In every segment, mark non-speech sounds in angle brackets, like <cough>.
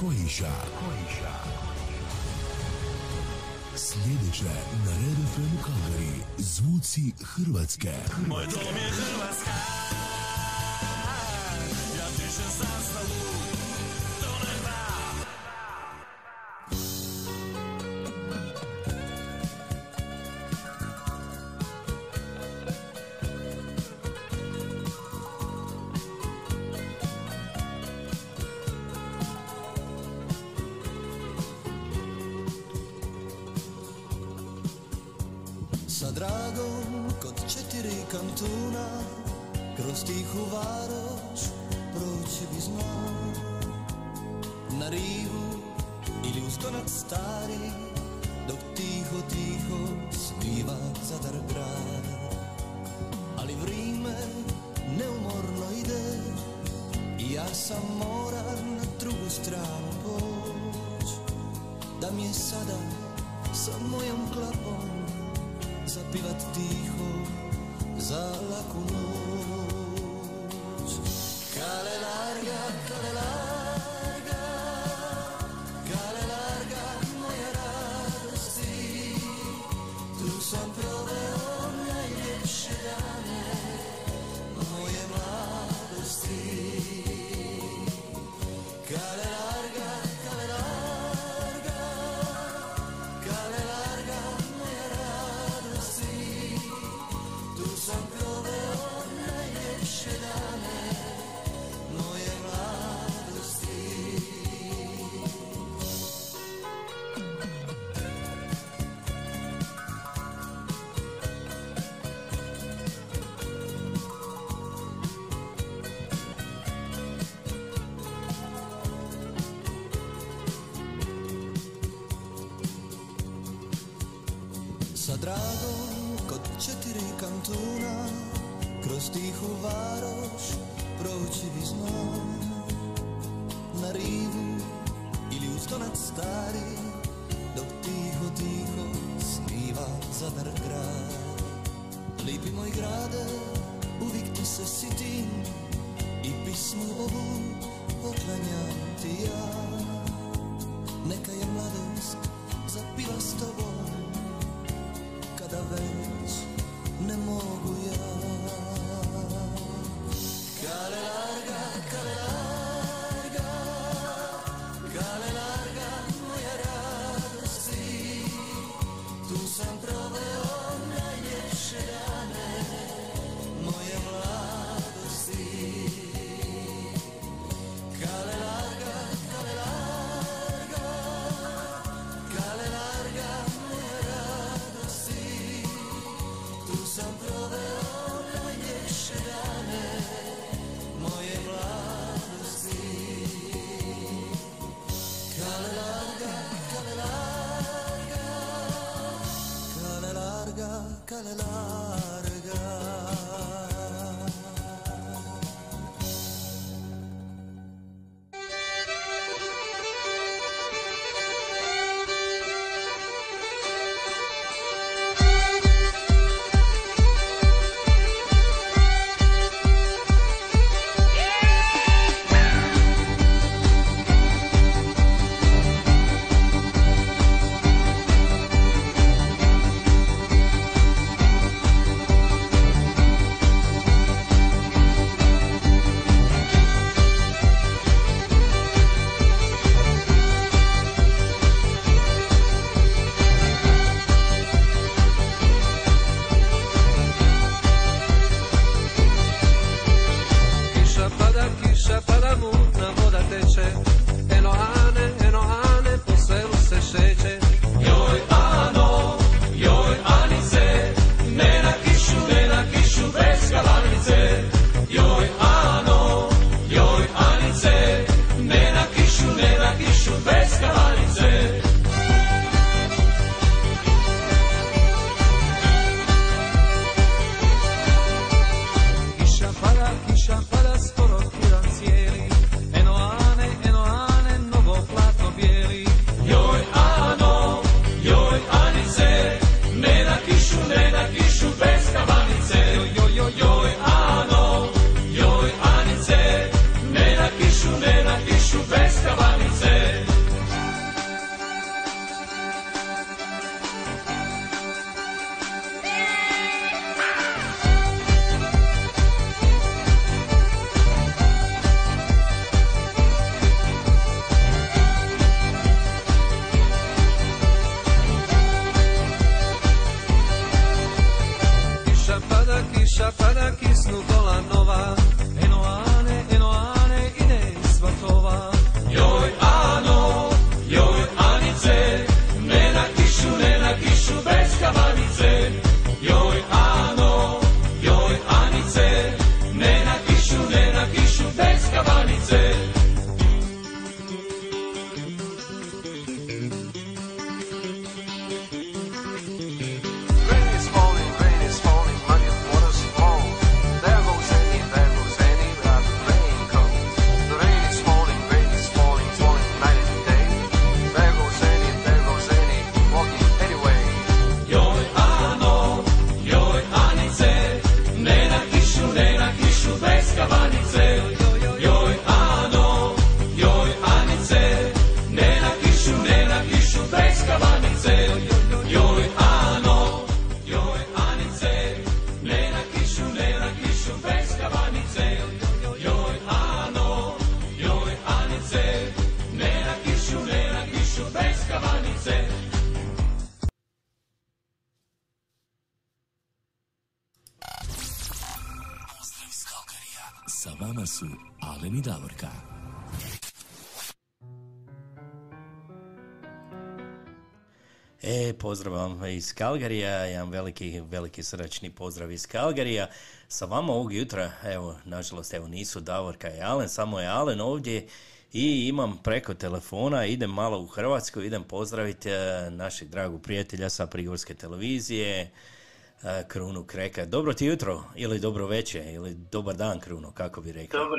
Kojiša. Kojiša. Sljedeće na Red FM Kalgari, zvuci Hrvatske. Moj dom je Hrvatska. Pozdrav vam iz Kalgarija, jedan veliki, veliki srdačni pozdrav iz Kalgarija. Sa vama ovog jutra, evo, nažalost, evo nisu Davorka i Alen, samo je Alen ovdje i imam preko telefona, idem malo u Hrvatsku, idem pozdraviti e, našeg dragog prijatelja sa Prigorske televizije, e, Krunu Kreka. Dobro ti jutro, ili dobro večer, ili dobar dan Kruno, kako bi rekao. Dobro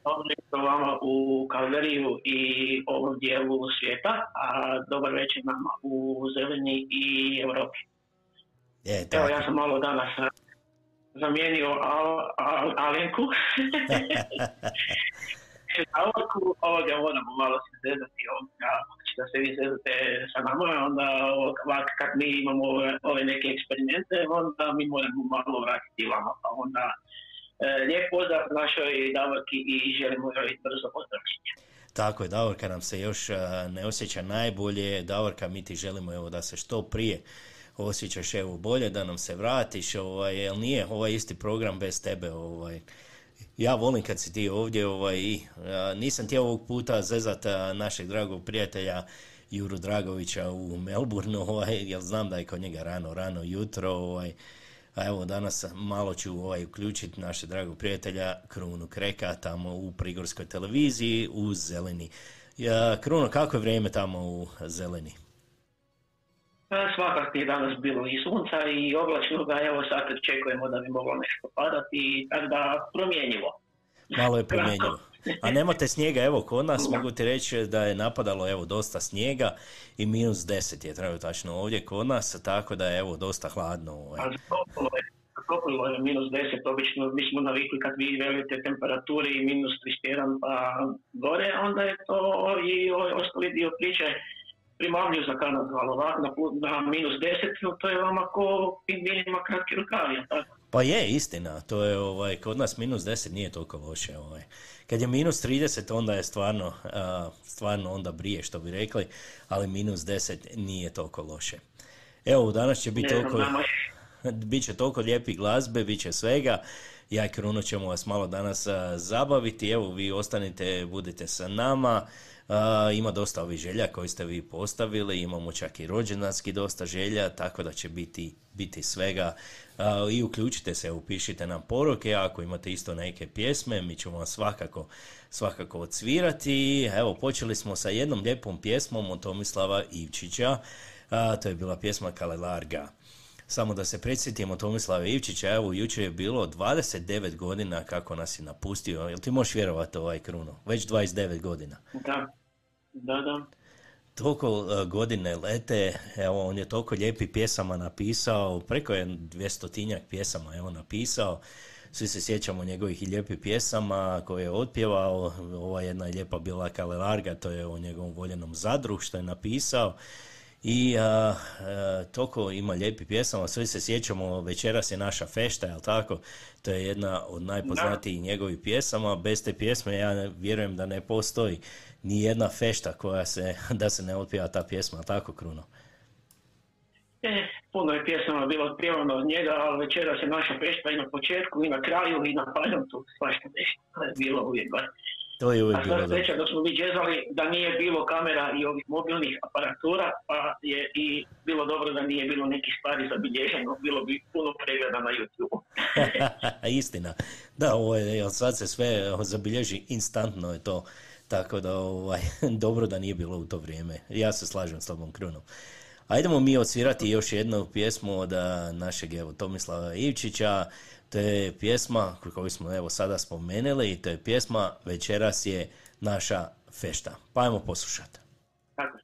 jutro. Dobro jutro vama u Kalgariju i ovom dijelu svijeta, a dobar večer nama u Zeleni i Europi. E, Evo, ja sam malo danas zamijenio Al- Al- Alenku. <laughs> Davorku, ovoga moramo malo se zezati ovoga, znači da se vi zezate sa nama, onda ovak kad mi imamo ove, ove neke eksperimente, onda mi moramo malo vratiti vama, pa onda lijep pozdrav našoj Davorki i želimo joj brzo pozdravljenje. Tako je, Davorka nam se još a, ne osjeća najbolje. Davorka, mi ti želimo evo, da se što prije osjećaš evo bolje, da nam se vratiš, ovaj, jer nije ovaj isti program bez tebe. Ovaj. Ja volim kad si ti ovdje ovaj, i a, nisam htio ovog puta zezat našeg dragog prijatelja Juru Dragovića u Melbourneu, ovaj, jer znam da je kod njega rano, rano jutro, ovaj, a evo danas malo ću ovaj, uključiti našeg dragog prijatelja Krunu Kreka tamo u Prigorskoj televiziji u Zeleni. Ja, Kruno, kako je vrijeme tamo u Zeleni? E, Svakako je danas bilo i sunca i oblačno ga, evo sad očekujemo da bi moglo nešto padati, tako da promjenjivo. Malo je promjenjivo. <laughs> A nemate snijega, evo kod nas mogu ti reći da je napadalo evo dosta snijega i minus 10 je trenutačno ovdje kod nas, tako da je evo dosta hladno. Ovaj. A toplo je, minus 10, obično mi smo navikli kad vi velite temperaturi minus 31 pa gore, onda je to i ovaj ostali dio priče primamljiv za Kanadu, ali ovako na, na minus 10, no to je vama ko pingvinima kratki rukavi, jel tako? Pa je, istina, to je ovaj, kod nas minus 10 nije toliko loše. Ovaj. Kad je minus 30 onda je stvarno, stvarno onda brije što bi rekli, ali minus 10 nije toliko loše. Evo, danas će biti toliko, <laughs> bit će toliko lijepi glazbe, bit će svega. Ja i Kruno ćemo vas malo danas zabaviti. Evo, vi ostanite, budite sa nama. A, ima dosta ovih želja koje ste vi postavili, imamo čak i rođendanski dosta želja, tako da će biti, biti svega. I uključite se, upišite nam poruke, ako imate isto neke pjesme, mi ćemo vam svakako, svakako odsvirati. Evo, počeli smo sa jednom lijepom pjesmom od Tomislava Ivčića, a, to je bila pjesma Kalelarga. Samo da se predsjetimo Tomislava Ivčića, evo jučer je bilo 29 godina kako nas je napustio. Jel ti možeš vjerovati ovaj Kruno? Već 29 godina. Da, da, da. Toliko e, godine lete, evo on je toliko lijepi pjesama napisao, preko je dvjestotinjak pjesama evo napisao. Svi se sjećamo njegovih i lijepih pjesama koje je otpjevao. Ova jedna je lijepa bila Kalelarga, to je o njegovom voljenom Zadru što je napisao. I a, a, toliko ima lijepih pjesama, svi se sjećamo, večeras je naša fešta, jel tako? To je jedna od najpoznatijih njegovih pjesama. Bez te pjesme ja vjerujem da ne postoji ni jedna fešta koja se, <laughs> da se ne otpjeva ta pjesma, jel tako Kruno? E, puno je pjesama bilo otpjevano od njega, ali večeras je naša pešta i na početku i na kraju i na kraju tu svašta nešto. To je bilo uvijek. To je uvijek bilo sreća dok smo mi džezali da nije bilo kamera i ovih mobilnih aparatura, pa je i bilo dobro da nije bilo nekih stvari zabilježeno, bilo bi puno pregleda na YouTube. <laughs> Istina. Da, ovo je, sad se sve zabilježi instantno je to. Tako da, ovaj, <laughs> dobro da nije bilo u to vrijeme. Ja se slažem s tobom, Krunom. Ajdemo mi odsvirati još jednu pjesmu od našeg evo, Tomislava Ivčića. To je pjesma koju smo evo sada spomenuli i to je pjesma Večeras je naša fešta. Pa ajmo poslušati. Tako,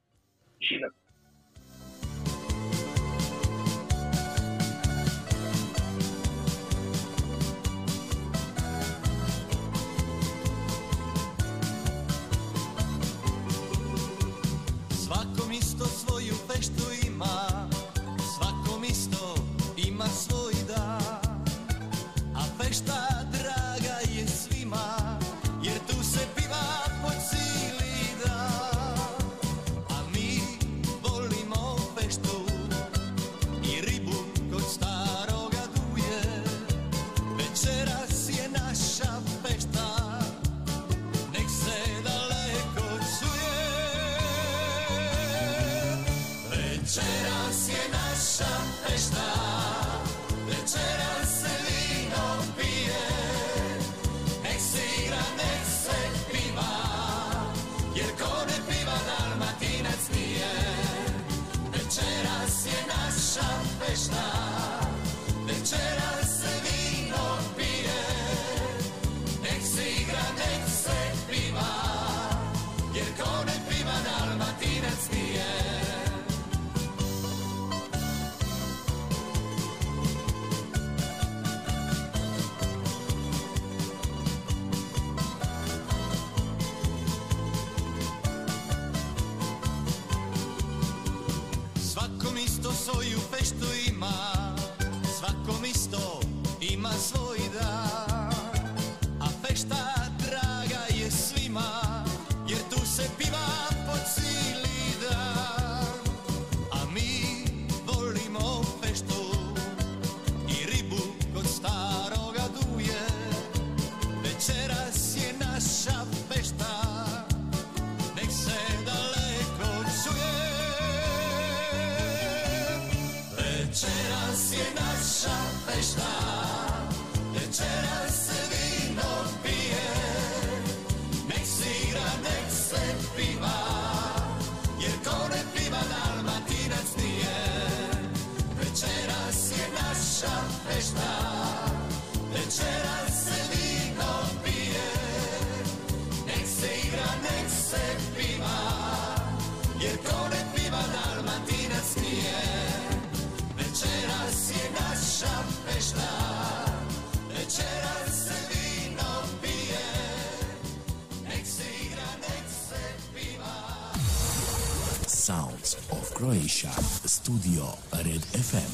Croatia. Studio Red FM.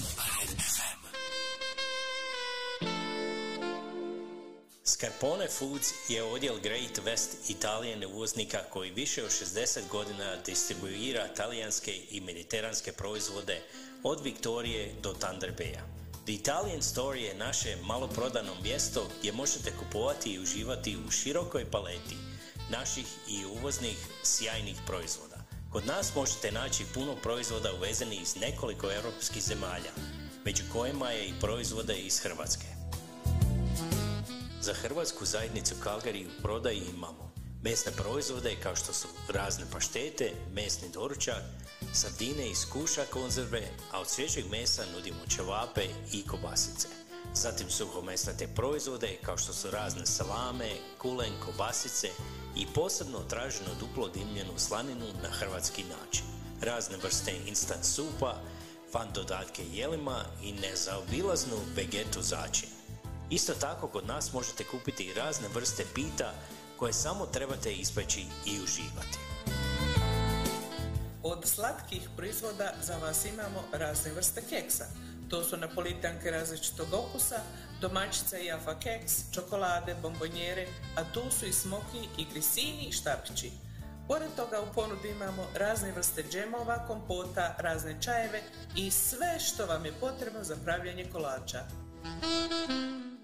Scarpone Foods je odjel Great West Italijan uvoznika koji više od 60 godina distribuira talijanske i mediteranske proizvode od Viktorije do Thunder Baya. The Italian Store je naše maloprodano mjesto gdje možete kupovati i uživati u širokoj paleti naših i uvoznih sjajnih proizvoda. Kod nas možete naći puno proizvoda uvezenih iz nekoliko europskih zemalja, među kojima je i proizvode iz Hrvatske. Za hrvatsku zajednicu Calgary u prodaji imamo mesne proizvode kao što su razne paštete, mesni doručak, sardine iz kuša konzerve, a od svježeg mesa nudimo ćevape i kobasice. Zatim suhomesnate proizvode kao što su razne salame, kulen, kobasice i posebno traženu duplo dimljenu slaninu na hrvatski način. Razne vrste instant supa, fan dodatke jelima i nezaobilaznu vegetu začin. Isto tako kod nas možete kupiti razne vrste pita koje samo trebate ispeći i uživati. Od slatkih proizvoda za vas imamo razne vrste keksa. To su napolitanke različitog okusa, domaćica i jafa keks, čokolade, bombonjere, a tu su i smoki i grisini i štapići. Pored toga u ponudi imamo razne vrste džemova, kompota, razne čajeve i sve što vam je potrebno za pravljanje kolača.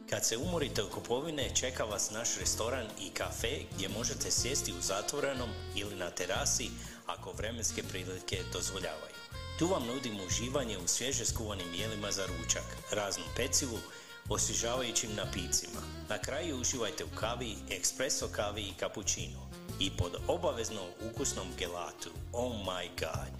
Kad se umorite od kupovine, čeka vas naš restoran i kafe gdje možete sjesti u zatvorenom ili na terasi ako vremenske prilike dozvoljavaju. Tu vam nudimo uživanje u svježe skuvanim jelima za ručak, raznom pecivu, osvježavajućim napicima. Na kraju uživajte u kavi, espresso kavi i cappuccino. I pod obavezno ukusnom gelatu. Oh my god!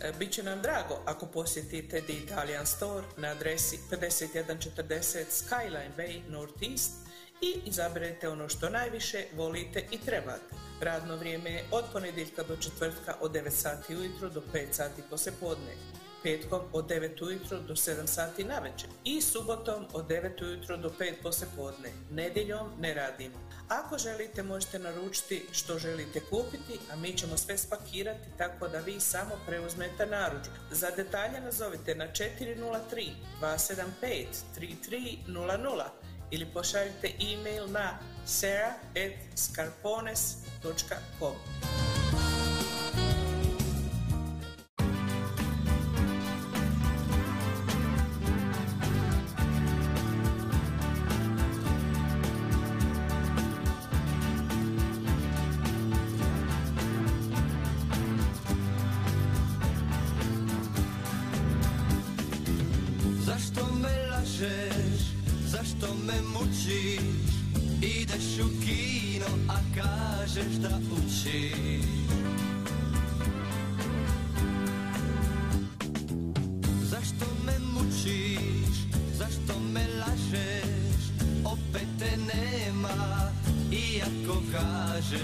E, Biće nam drago ako posjetite The Italian Store na adresi 5140 Skyline Way Northeast i izaberete ono što najviše volite i trebate. Radno vrijeme je od ponedjeljka do četvrtka od 9 sati ujutro do 5 sati poslijepodne. Petkom od 9 ujutro do 7 sati navečer i subotom od 9 ujutro do 5 poslijepodne. Nedjeljom ne radimo. Ako želite možete naručiti što želite kupiti, a mi ćemo sve spakirati tako da vi samo preuzmete narudžbu. Za detalje nazovite na 403 275 3300 ili pošaljite e-mail na sarah.scarpones.com. a kažeš da učiš Zašto me mučiš, zašto me lažeš? Opet te nema, iako kažeš.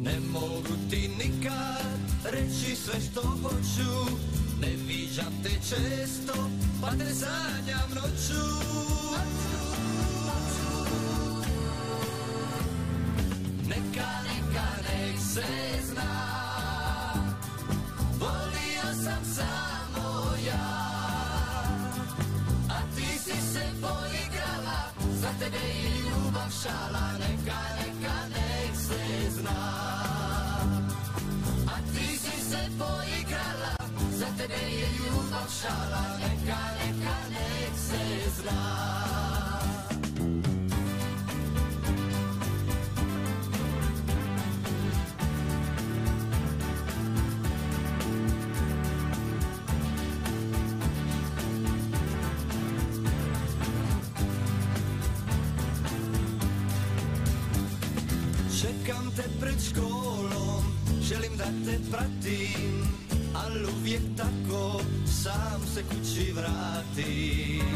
Ne mogu ti nikad reći sve što hoću. Ne viđam te često, pa te sanjam noću šala Neka, neka, nek se zna. A ti si se poigrala Za tebe je ljubav šala Neka, neka, nek se zna pratim, ali uvijek tako sam se kući vratim.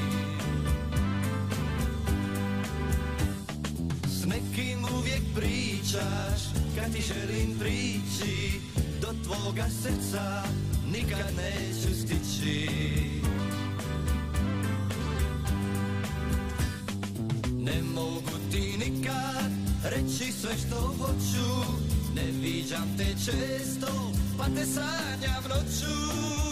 S nekim uvijek pričaš, kad ti želim prići, do tvoga srca nikad neću stići. Ne mogu ti nikad reći sve što hoću Ne viđam te često, pa te noću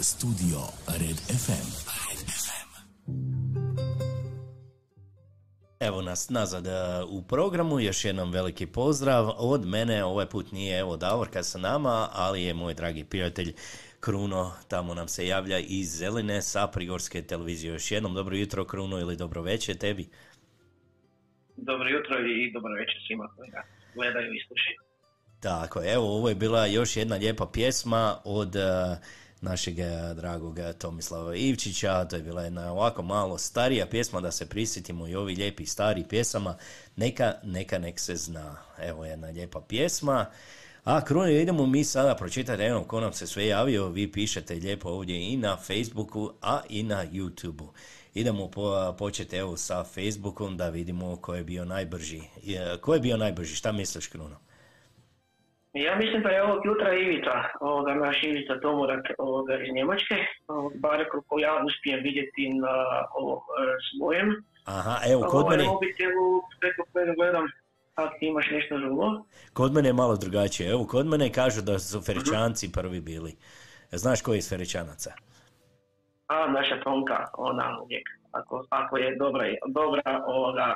Studio Red FM. evo nas nazad e, u programu, još jednom veliki pozdrav od mene, ovaj put nije evo Davorka sa nama, ali je moj dragi prijatelj Kruno, tamo nam se javlja iz Zeline sa Prigorske televizije. Još jednom dobro jutro Kruno ili dobro večer tebi. Dobro jutro i dobro večer svima koji nas gledaju i slušaju. Tako evo ovo je bila još jedna lijepa pjesma od e, našeg e, dragog e, Tomislava Ivčića, to je bila jedna ovako malo starija pjesma da se prisjetimo i ovi lijepi stari pjesama, neka, neka nek se zna. Evo jedna lijepa pjesma. A Krunio, idemo mi sada pročitati, evo ko nam se sve javio, vi pišete lijepo ovdje i na Facebooku, a i na YouTubeu. Idemo po, početi evo sa Facebookom da vidimo ko je bio najbrži. Ko je bio najbrži, šta misliš Kruno? Ja mislim da je ovog jutra Ivica, ovoga, naš Ivica Tomorak ovoga, iz Njemačke, bar koliko ja uspijem vidjeti na ovom e, svojem Aha, evo, kod ovaj, mene, mobitelu, preko kojeg gledam, ako ti imaš nešto drugo. kod mene je malo drugačije. Evo, kod mene kažu da su Feričanci prvi bili. Znaš koji je iz Feričanaca? A, naša Tonka, ona uvijek, ako, ako je dobra, dobra ovoga,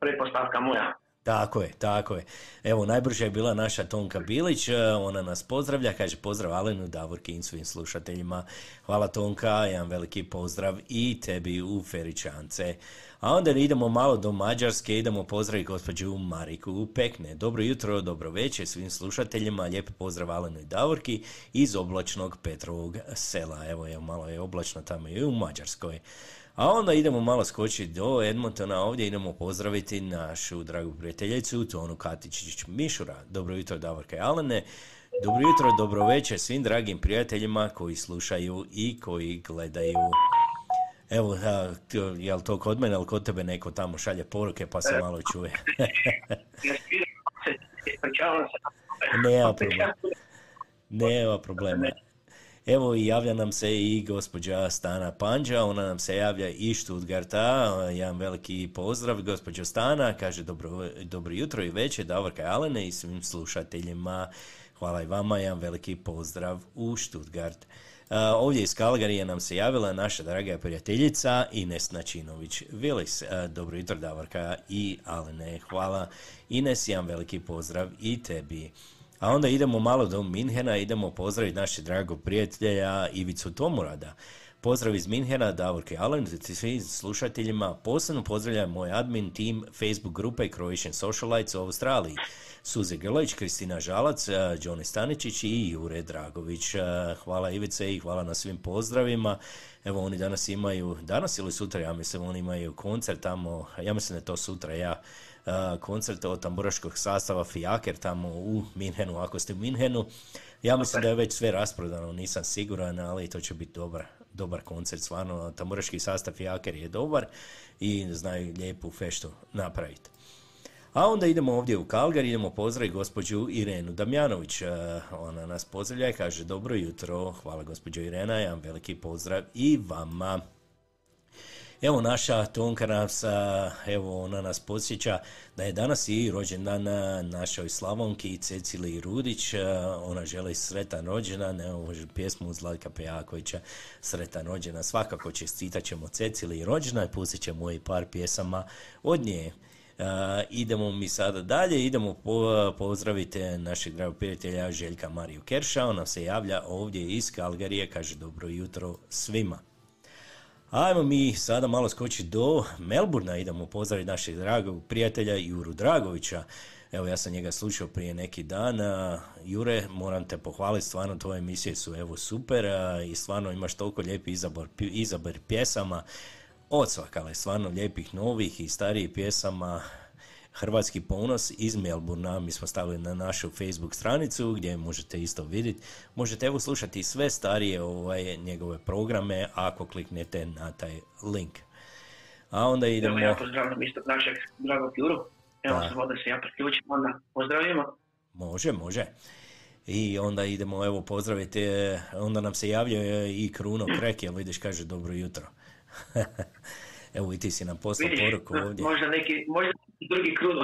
pretpostavka moja. Tako je, tako je. Evo, najbrža je bila naša Tonka Bilić, e, ona nas pozdravlja, kaže pozdrav Alenu, Davorki i svim slušateljima. Hvala Tonka, jedan veliki pozdrav i tebi u Feričance. A onda idemo malo do Mađarske, idemo pozdraviti gospođu Mariku Pekne. Dobro jutro, dobro večer svim slušateljima, lijepi pozdrav Alenu i Davorki iz oblačnog Petrovog sela. Evo je, malo je oblačno tamo i u Mađarskoj. A onda idemo malo skočiti do Edmontona, ovdje idemo pozdraviti našu dragu prijateljicu Tonu Katičić Mišura. Dobro jutro Davorka i Alene. Dobro jutro, dobro večer svim dragim prijateljima koji slušaju i koji gledaju. Evo, a, jel to kod mene ili kod tebe neko tamo šalje poruke pa se malo čuje? <laughs> Nema problema. Nema problema. Evo i javlja nam se i gospođa Stana Panđa, ona nam se javlja iz Stuttgarta, jedan veliki pozdrav gospođo Stana, kaže dobro, dobro jutro i večer, Davorka Alene i svim slušateljima, hvala i vama, jedan veliki pozdrav u Stuttgart. A, ovdje iz Kalgarije nam se javila naša draga prijateljica Ines Načinović Vilis. A, dobro jutro Davorka i Alene, hvala Ines, jedan veliki pozdrav i tebi. A onda idemo malo do Minhena, idemo pozdraviti našeg dragog prijatelja Ivicu Tomurada. Pozdrav iz Minhena, Davorke Allen, svim slušateljima. Posebno pozdravljam moj admin tim Facebook grupe Croatian Socialites u Australiji. Suze Grlović, Kristina Žalac, Johnny Staničić i Jure Dragović. Hvala Ivice i hvala na svim pozdravima. Evo oni danas imaju, danas ili sutra, ja mislim, oni imaju koncert tamo, ja mislim da je to sutra, ja, koncert od tamburaškog sastava Fijaker tamo u Minhenu, ako ste u Minhenu. Ja mislim da je već sve rasprodano, nisam siguran, ali to će biti dobar, dobar koncert, stvarno, tamburaški sastav Fijaker je dobar i znaju lijepu feštu napraviti. A onda idemo ovdje u Kalgar, idemo pozdraviti gospođu Irenu Damjanović. E, Ona nas pozdravlja i kaže dobro jutro, hvala gospođo Irena, jedan veliki pozdrav i vama. Evo naša Tonka evo ona nas podsjeća da je danas i rođendan a, našoj Slavonki Ceciliji Rudić, a, ona želi sretan rođendan, evo pjesmu Zlatka Pejakovića, sretan rođendan, svakako čestitat ćemo Ceciliji rođendan, pustit ćemo i par pjesama od nje. Uh, idemo mi sada dalje, idemo po, pozdraviti našeg dragog prijatelja Željka Mariju Kerša, ona se javlja ovdje iz Kalgarije, kaže dobro jutro svima. Ajmo mi sada malo skočiti do Melburna, idemo pozdraviti našeg dragog prijatelja Juru Dragovića. Evo ja sam njega slušao prije neki dan. Jure, moram te pohvaliti, stvarno tvoje emisije su evo super i stvarno imaš toliko lijepi izabor, izabor pjesama od svakale, stvarno lijepih novih i starijih pjesama. Hrvatski ponos iz Melburna, mi smo stavili na našu Facebook stranicu gdje možete isto vidjeti. Možete evo slušati sve starije ovaj, njegove programe ako kliknete na taj link. A onda Evo idemo... ja pozdravljam isto našeg dragog Juru. Evo Da. samo da se ja priključim, onda pozdravimo. Može, može. I onda idemo, evo, pozdraviti, e, onda nam se javlja i Kruno Krek, jel vidiš, kaže dobro jutro. <laughs> evo i ti si nam poslao poruku ovdje. možda neki, možda drugi kruno.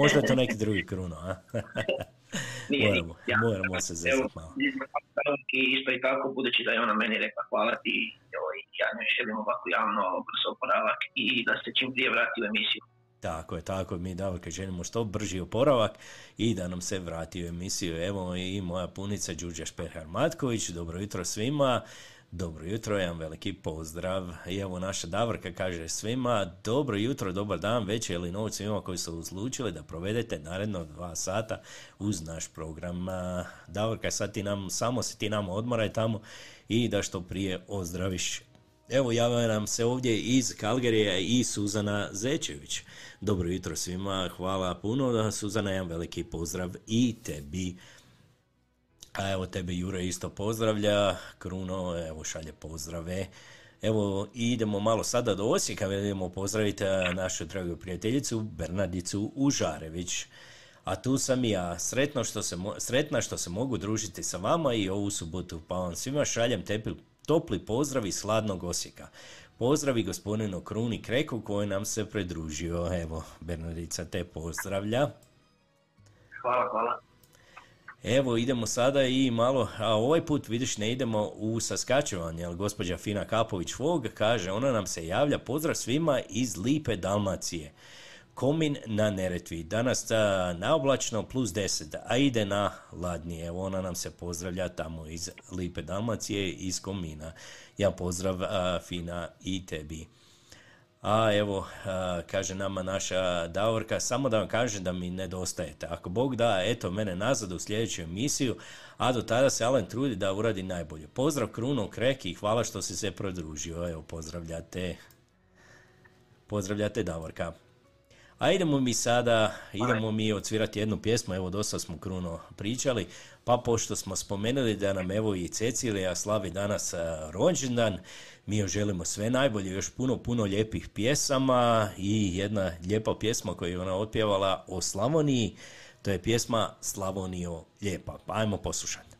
Možda je to neki drugi Kruno, a? <laughs> Nije, moramo. Ja. moramo se zezati malo. i isto i tako, budući da je ona meni rekla hvala ti, evo, ja njoj želim ovako javno brzo oporavak i da se čim prije vrati u emisiju. Tako je, tako je. Mi Davorka želimo što brži oporavak i da nam se vrati u emisiju. Evo i moja punica Đurđa Šperhar-Matković. Dobro jutro svima. Dobro jutro, jedan veliki pozdrav. I evo naša Davorka kaže svima dobro jutro, dobar dan, večer ili noć svima koji su odlučili da provedete naredno dva sata uz naš program. Davorka, sad ti nam, samo se ti nam odmaraj tamo i da što prije ozdraviš Evo javlja nam se ovdje iz Kalgerija i Suzana Zečević. Dobro jutro svima, hvala puno. Suzana, jedan veliki pozdrav i tebi. A evo tebe Jure isto pozdravlja, Kruno evo šalje pozdrave. Evo idemo malo sada do Osijeka, idemo pozdraviti a, našu dragu prijateljicu Bernardicu Užarević. A tu sam i ja, sretno što se, sretna što se mogu družiti sa vama i ovu subotu, pa vam svima šaljem tepi, topli pozdrav iz hladnog Osijeka. Pozdravi gospodinu Kruni Kreku koji nam se pridružio. Evo, Bernardica te pozdravlja. Hvala, hvala. Evo, idemo sada i malo, a ovaj put vidiš ne idemo u Saskačevan, jer gospođa Fina Kapović Vog kaže, ona nam se javlja, pozdrav svima iz Lipe Dalmacije. Komin na Neretvi, danas naoblačno plus 10, a ide na ladnije. Evo ona nam se pozdravlja tamo iz Lipe Dalmacije, iz Komina. Ja pozdrav Fina i tebi. A evo, kaže nama naša Davorka, samo da vam kažem da mi nedostajete. Ako Bog da, eto mene nazad u sljedeću emisiju, a do tada se Alen trudi da uradi najbolje. Pozdrav Kruno Kreki i hvala što si se prodružio. Evo, pozdravljate. Pozdravljate Davorka. A idemo mi sada, idemo mi odsvirati jednu pjesmu, evo dosta smo Kruno pričali, pa pošto smo spomenuli da nam evo i Cecilija slavi danas rođendan, mi joj želimo sve najbolje, još puno, puno lijepih pjesama i jedna lijepa pjesma koju je ona otpjevala o Slavoniji, to je pjesma Slavonijo lijepa, pa ajmo poslušati.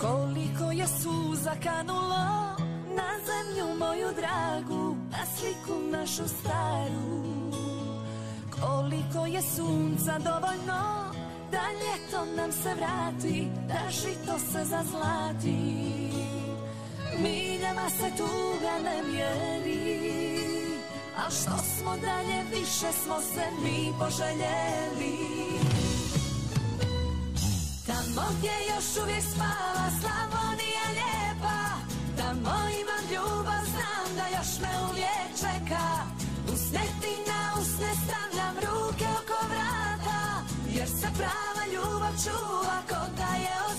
Koliko je suza kanulo na zemlju moju dragu, na sliku našu staru. Koliko je sunca dovoljno da ljeto nam se vrati, da žito se zazlati. Miljama se tuga ne mjeri, a što smo dalje više smo se mi poželjeli. Tamo gdje još uvijek spava Slavonija lijepa Tamo imam ljubav, znam da još me uvijek čeka čuva ko da je od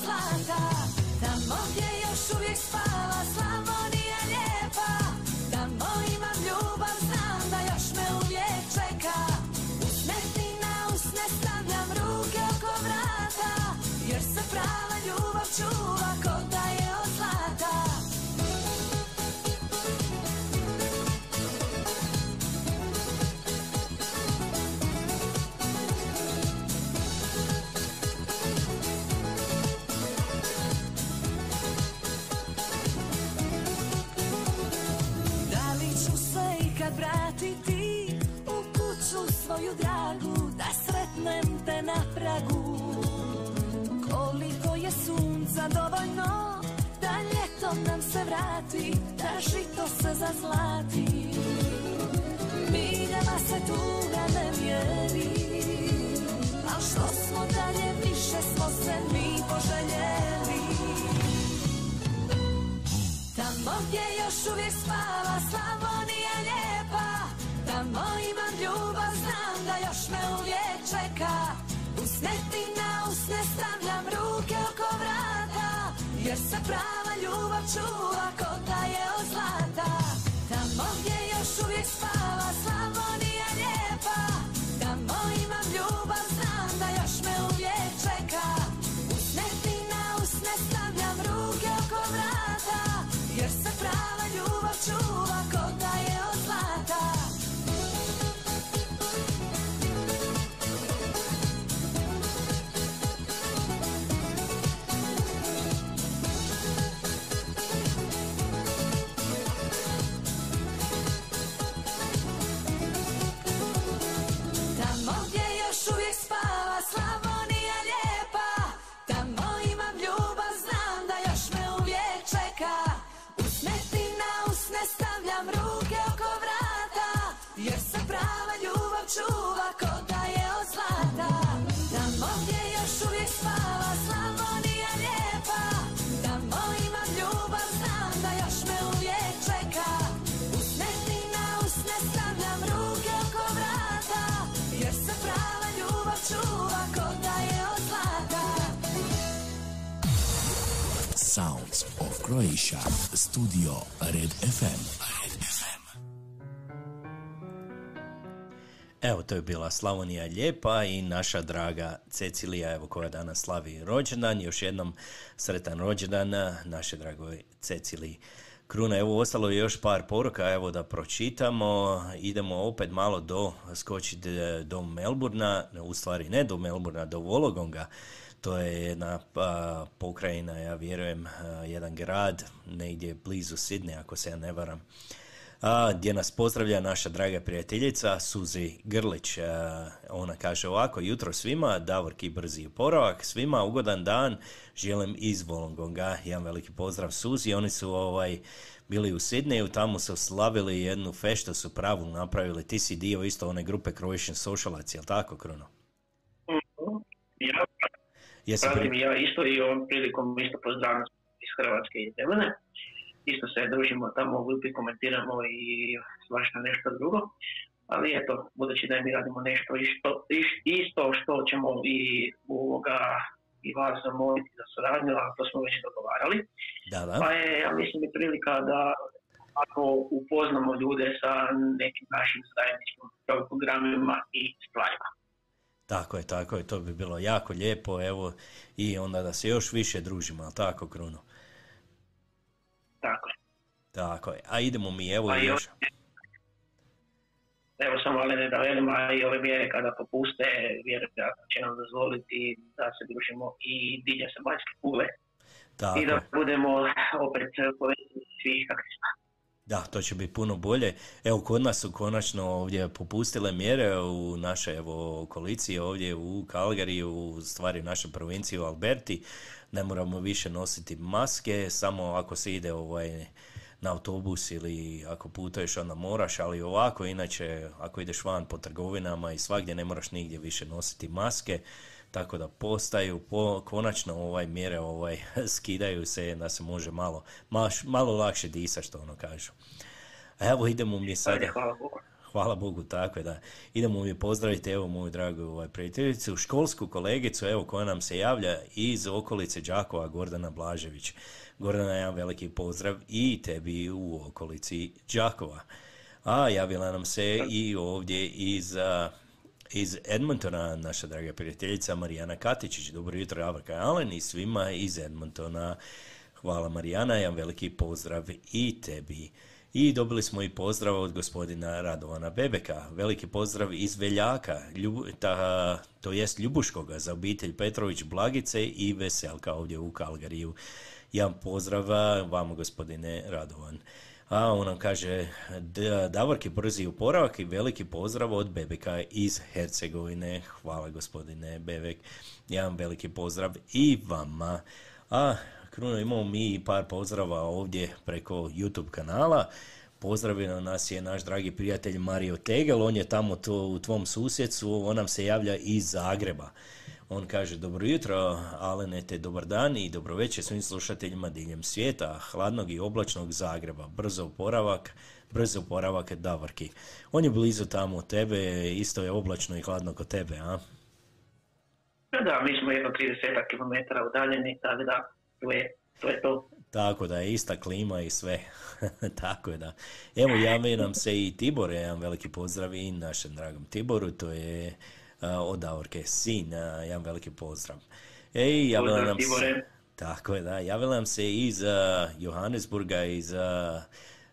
Tamo gdje još uvijek spava Slavonija lijepa. Tamo imam ljubav, znam da još me uvijek čeka. Usne ti na usne stavljam ruke oko vrata Jer se prava ljubav čuva ko na pragu. Koliko je sunca dovoljno Da ljeto nam se vrati Da žito se zazlati. Miljama se tuga ne mjeri Al što smo dalje više smo se mi poželjeli. Tamo gdje još uvijek spava Jer se prava ljubav čuva ko da je od zlata. Tamo gdje još uvijek spava Slavonija čuva ko da je od zlata Tamo gdje još uvijek spava Slavonija lijepa Tamo imam ljubav, znam da još me uvijek čeka Usneti na usne stavljam ruke oko vrata Jer se prava ljubav čuva ko da je od zlata Sounds of Croatia. Studio. Red FM. Evo, to je bila Slavonija lijepa i naša draga Cecilija, evo koja danas slavi rođendan. Još jednom sretan rođendan naše dragoj Ceciliji. Kruna, evo ostalo je još par poruka, evo da pročitamo. Idemo opet malo do, skočiti do Melburna, u stvari ne do Melburna, do Vologonga. To je jedna a, pokrajina, ja vjerujem, a, jedan grad, negdje blizu Sidne, ako se ja ne varam a, gdje nas pozdravlja naša draga prijateljica Suzi Grlić. A, ona kaže ovako, jutro svima, Davorki brzi oporavak, svima ugodan dan, želim iz Volongonga, jedan veliki pozdrav Suzi, oni su ovaj bili u Sidneju, tamo su slavili jednu feštu, su pravu napravili, ti si dio isto one grupe Croatian Socialac, jel tako, Kruno? Ja Jesi pri... ja isto i ovom prilikom isto pozdravljam iz Hrvatske i Zemljane. Isto se družimo tamo u grupi, komentiramo i svašta nešto drugo. Ali eto, budući da mi radimo nešto isto, isto što ćemo i ovoga i vas zamoliti za suradnju, a to smo već dogovarali. Da, da. Pa je, ja mislim, i prilika da ako upoznamo ljude sa nekim našim zajedničkim programima i stvarima. Tako je, tako je, to bi bilo jako lijepo, evo, i onda da se još više družimo, jel tako, Kruno? Tako je. Tako je, a idemo mi, evo, Pa i još... ove- Evo samo ali ne da velim, a i ove mjere kada popuste, vjerojatno će nam dozvoliti da se družimo i diljem se banjske kugle Tako i da budemo opet povezani svi kakvi smo. Da, to će biti puno bolje. Evo, kod nas su konačno ovdje popustile mjere u našoj evo, okolici, ovdje u Kalgariju, u stvari u našoj provinciji u Alberti. Ne moramo više nositi maske, samo ako se ide ovaj, na autobus ili ako putuješ onda moraš, ali ovako, inače, ako ideš van po trgovinama i svagdje ne moraš nigdje više nositi maske, tako da postaju po, konačno ovaj mjere ovaj <laughs> skidaju se da se može malo maš, malo lakše disa što ono kažu. Evo idemo mi sada. Hvala. Hvala Bogu, tako da. Idemo mi pozdraviti, evo moju dragu ovaj, prijateljicu, školsku kolegicu, evo koja nam se javlja iz okolice Đakova, Gordana Blažević. Gordana, jedan veliki pozdrav i tebi u okolici Đakova. A javila nam se i ovdje iz, iz Edmontona naša draga prijateljica Marijana Katičić. Dobro jutro, Avrka Alen i svima iz Edmontona. Hvala Marijana, jedan veliki pozdrav i tebi. I dobili smo i pozdrav od gospodina Radovana Bebeka. Veliki pozdrav iz Veljaka, Ljubu, ta, to jest Ljubuškoga, za obitelj Petrović Blagice i Veselka ovdje u Kalgariju. Jedan pozdrav vama, gospodine Radovan. A on nam kaže, "D- Davorki brzi oporavak i veliki pozdrav od Bebeka iz Hercegovine. Hvala gospodine Bebek. Jedan veliki pozdrav i vama. A Kruno, imamo mi par pozdrava ovdje preko YouTube kanala. Pozdravio nas je naš dragi prijatelj Mario Tegel, on je tamo to u tvom susjedstvu, on nam se javlja iz Zagreba. On kaže, dobro jutro, Alene, te dobar dan i dobro večer svim slušateljima diljem svijeta, hladnog i oblačnog Zagreba, brzo oporavak, brzo oporavak Davorki. On je blizu tamo tebe, isto je oblačno i hladno kod tebe, a? Da, Da, mi smo jedno 30 km udaljeni, tako da to je to. Je to. Tako da je ista klima i sve. <laughs> Tako je da. Evo javio nam se i Tibor, jedan veliki pozdrav i našem dragom Tiboru, to je uh, od Davorke sin, uh, jedan veliki pozdrav. Ej, javila Pozdrav, nam se, tako je da, javila nam se iz uh, Johannesburga, iz uh,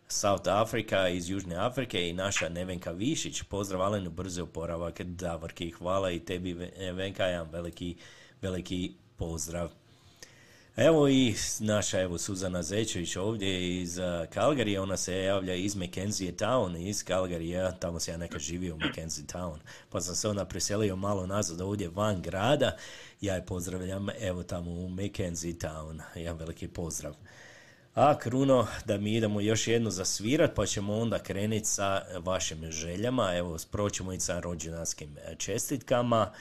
South Afrika, iz Južne Afrike i naša Nevenka Višić. Pozdrav Alenu, brzo oporavak Davorki, hvala i tebi Nevenka, jedan veliki, veliki pozdrav. Evo i naša evo Suzana Zečević ovdje iz uh, Calgaryja, ona se javlja iz Mackenzie Town, iz Calgaryja, tamo se ja nekad živio u Mackenzie Town, pa sam se onda preselio malo nazad ovdje van grada, ja je pozdravljam evo tamo u Mackenzie Town, jedan veliki pozdrav. A Kruno, da mi idemo još jednu zasvirat, pa ćemo onda krenuti sa vašim željama. Evo, proćemo i sa rođendanskim čestitkama.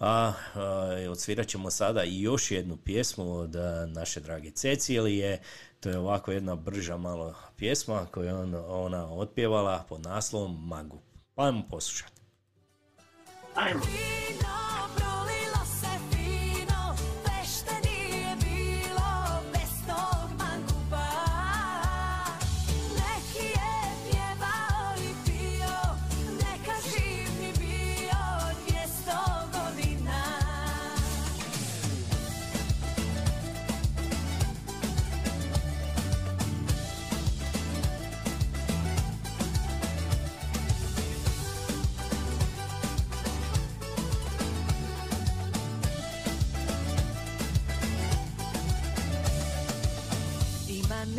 A, a odsvirat ćemo sada i još jednu pjesmu od naše drage Cecilije. To je ovako jedna brža malo pjesma koju je on, ona otpjevala pod naslovom Magu. Pa ajmo poslušati. Ajmo.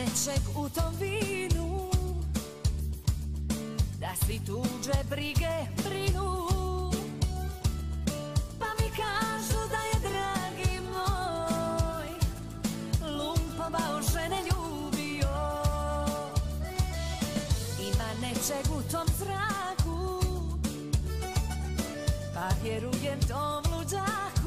Nečeg u tom vinu. Da svi tuđe brige brinu. Pa mi kažu da je dragi moj Lumpovao žene ljubio. Ima nečeg u tom zraku Pa vjerujem tom luđaku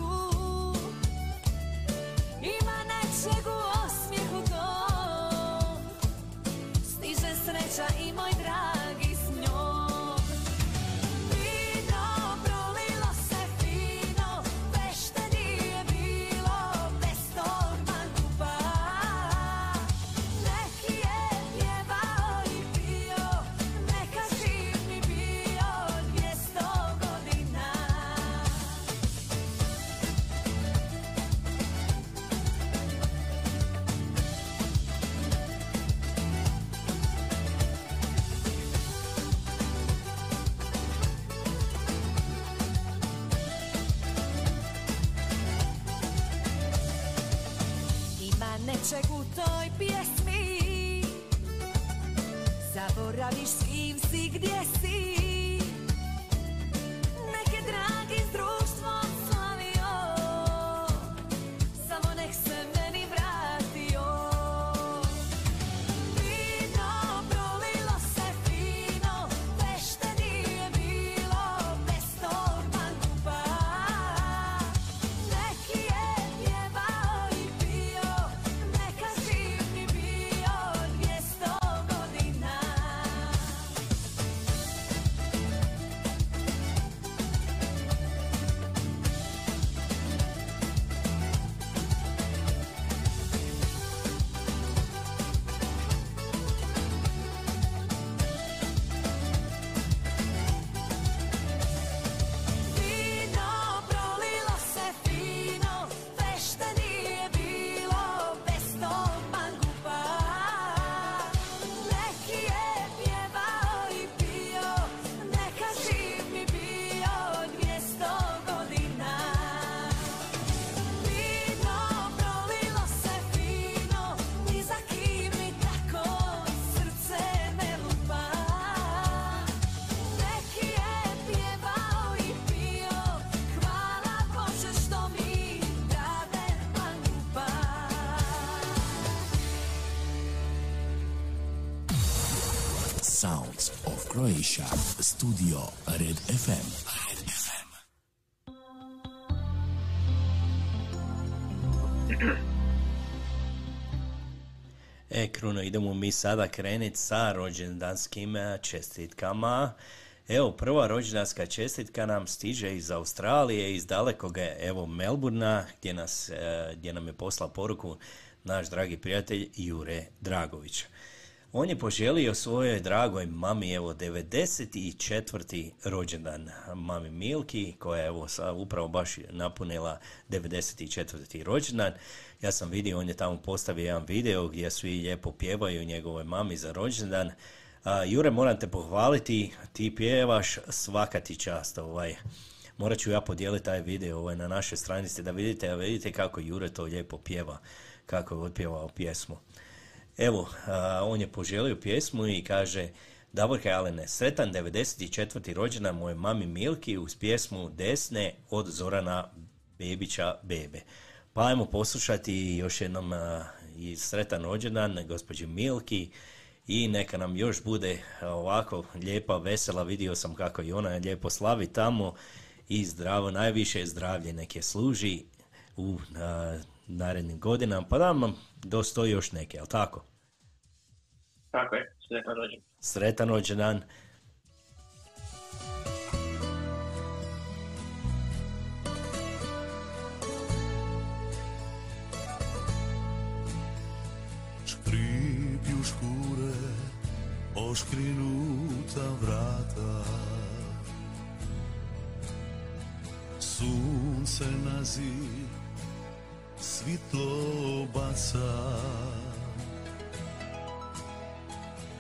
Studio Red FM. Red FM. E, Kruno, idemo mi sada krenuti sa rođendanskim e, čestitkama. Evo, prva rođendanska čestitka nam stiže iz Australije, iz dalekog, evo, Melburna, gdje, nas, e, gdje nam je poslao poruku naš dragi prijatelj Jure Dragović. On je poželio svojoj dragoj mami, evo, 94. rođendan mami Milki, koja je, evo, sa- upravo baš napunila 94. rođendan. Ja sam vidio, on je tamo postavio jedan video gdje svi lijepo pjevaju njegovoj mami za rođendan. A, Jure, moram te pohvaliti, ti pjevaš svaka ti čast, ovaj. Morat ću ja podijeliti taj video ovaj, na našoj stranici da vidite, a vidite kako Jure to lijepo pjeva, kako je otpjevao pjesmu. Evo, a, on je poželio pjesmu i kaže Davorke Alene, sretan 94. rođendan moje mami Milki uz pjesmu Desne od Zorana Bebića Bebe. Pa ajmo poslušati još jednom a, i sretan rođendan gospođi Milki i neka nam još bude ovako lijepa, vesela, vidio sam kako i ona lijepo slavi tamo i zdravo, najviše zdravlje neke služi u a, narednim godinama, pa da vam dostoji još neke, jel tako? Tako je, sretan rođendan. Sretan rođendan. Škripju škure, oškrinuta vrata Sunce na zid svitlo baca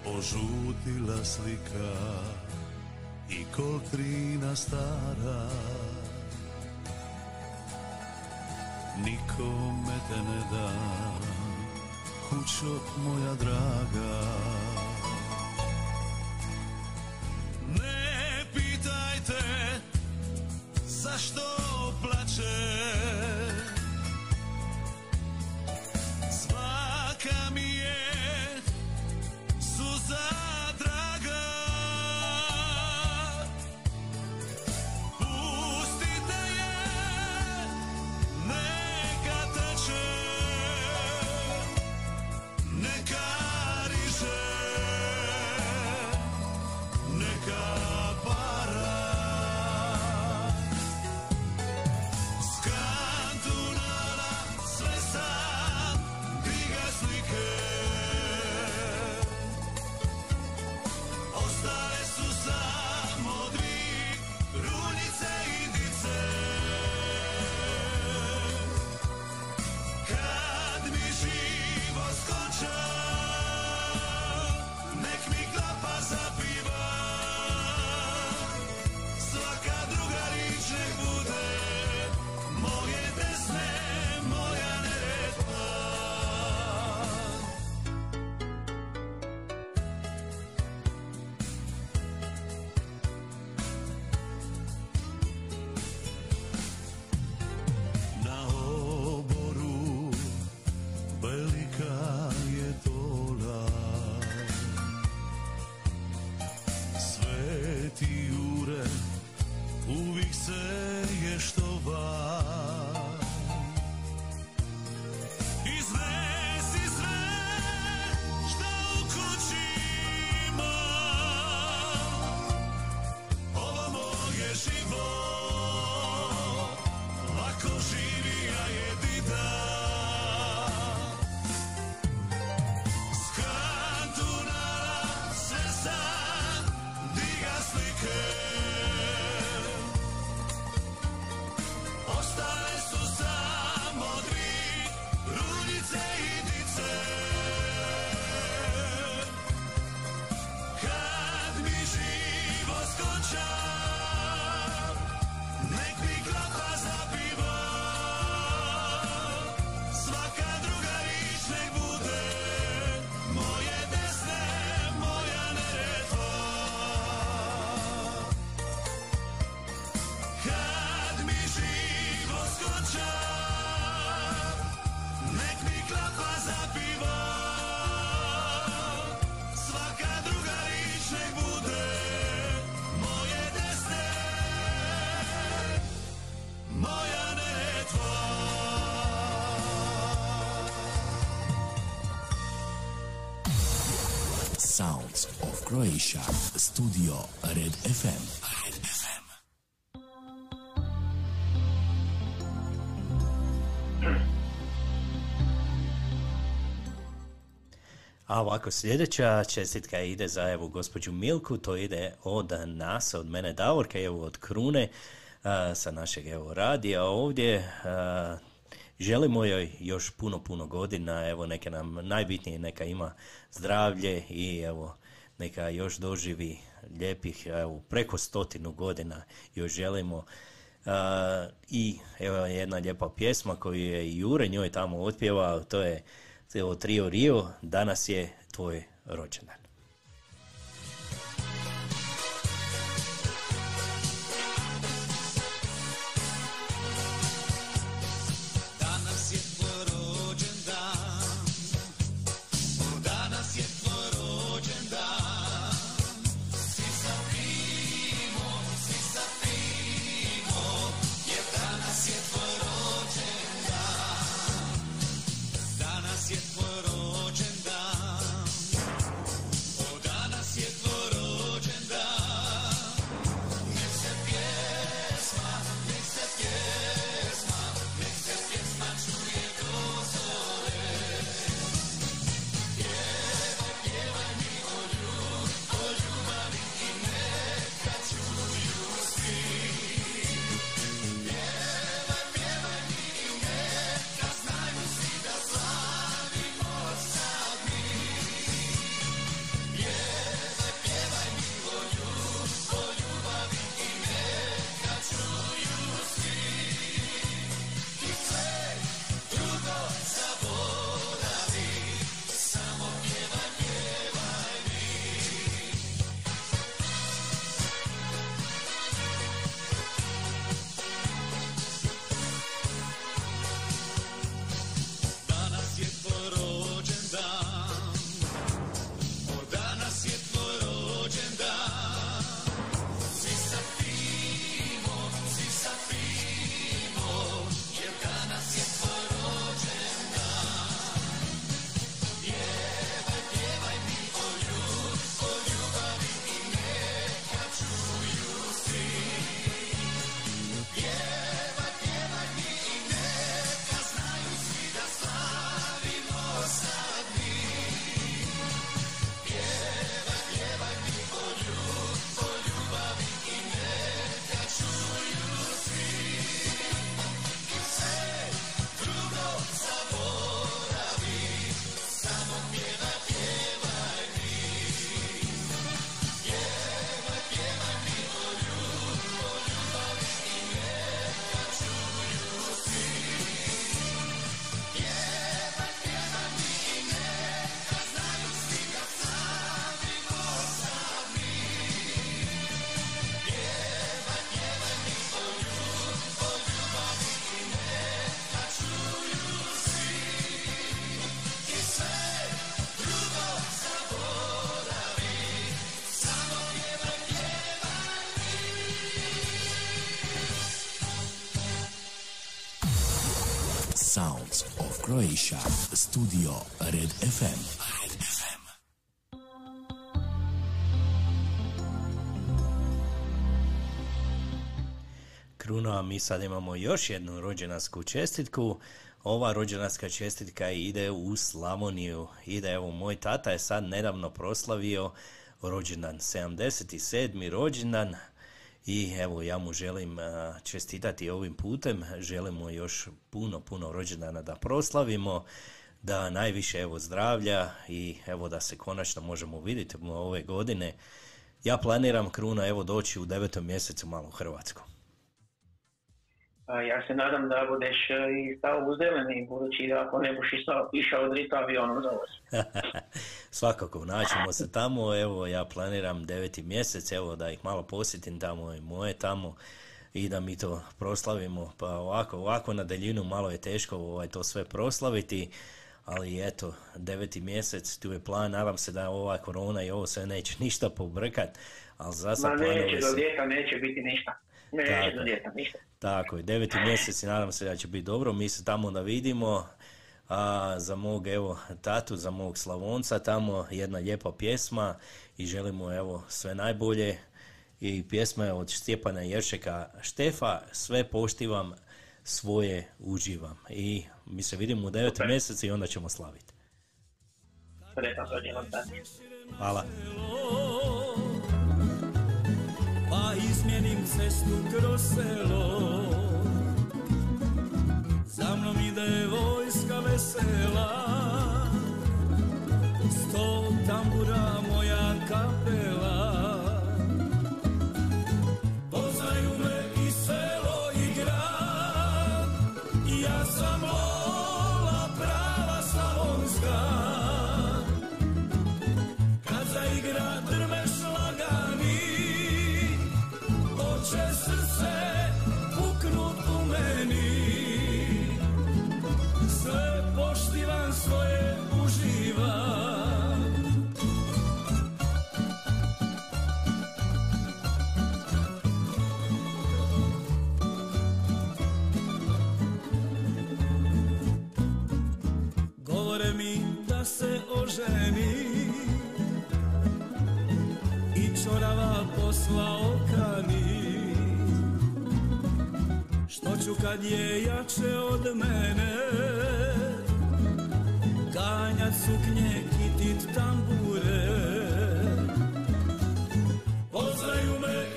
Ožutila slika i kotrina stara. Nikome te ne dam kućo moja draga. Ne pitajte zašto plače Sounds of Croatia. Studio Red FM. A ovako sljedeća čestitka ide za evo gospođu Milku, to ide od nas, od mene Davorka, evo od Krune, a, sa našeg evo radija ovdje. a, želimo joj još puno, puno godina, evo neka nam najbitnije neka ima zdravlje i evo neka još doživi lijepih, evo preko stotinu godina još želimo. A, I evo jedna lijepa pjesma koju je Jure njoj tamo otpjevao, to je evo Trio Rio. Danas je tvoj rođendan FM. Kruno, a mi sad imamo još jednu rođendansku čestitku. Ova rođendanska čestitka ide u Slavoniju. Ide, evo, moj tata je sad nedavno proslavio rođendan, 77. rođendan. I evo, ja mu želim čestitati ovim putem. Želimo još puno, puno rođendana da proslavimo da najviše evo zdravlja i evo da se konačno možemo vidjeti ove godine. Ja planiram Kruna evo doći u devetom mjesecu malo u Hrvatsku. Ja se nadam da budeš e, i stao u zeleni, budući da ako ne išao, išao drito avionom za vas. <laughs> Svakako, naćemo se tamo, evo ja planiram deveti mjesec, evo da ih malo posjetim tamo i moje tamo i da mi to proslavimo, pa ovako, ovako na daljinu malo je teško ovaj, to sve proslaviti, ali eto, deveti mjesec, tu je plan, nadam se da ova korona i ovo sve neće <laughs> ništa pobrkat, ali za sad neće, do ljeta neće biti ništa. Neće Tako do je. ljeta ništa. Tako je, deveti mjesec i nadam se da će biti dobro, mi se tamo da vidimo, a za mog evo tatu, za mog Slavonca tamo jedna lijepa pjesma i želimo evo sve najbolje i pjesma je od Stjepana Jeršeka Štefa, sve poštivam, svoje uživam i mi se vidimo u devetom Super. mjesecu i onda ćemo slaviti. Hvala. Pa izmjenim cestu kroz selo Za mnom ide vojska vesela Sto tambura moja kapela se oženi i čorava posla okani Što ću kad je jače od mene? Ganjat suknje, kitit tambure. Poznaju me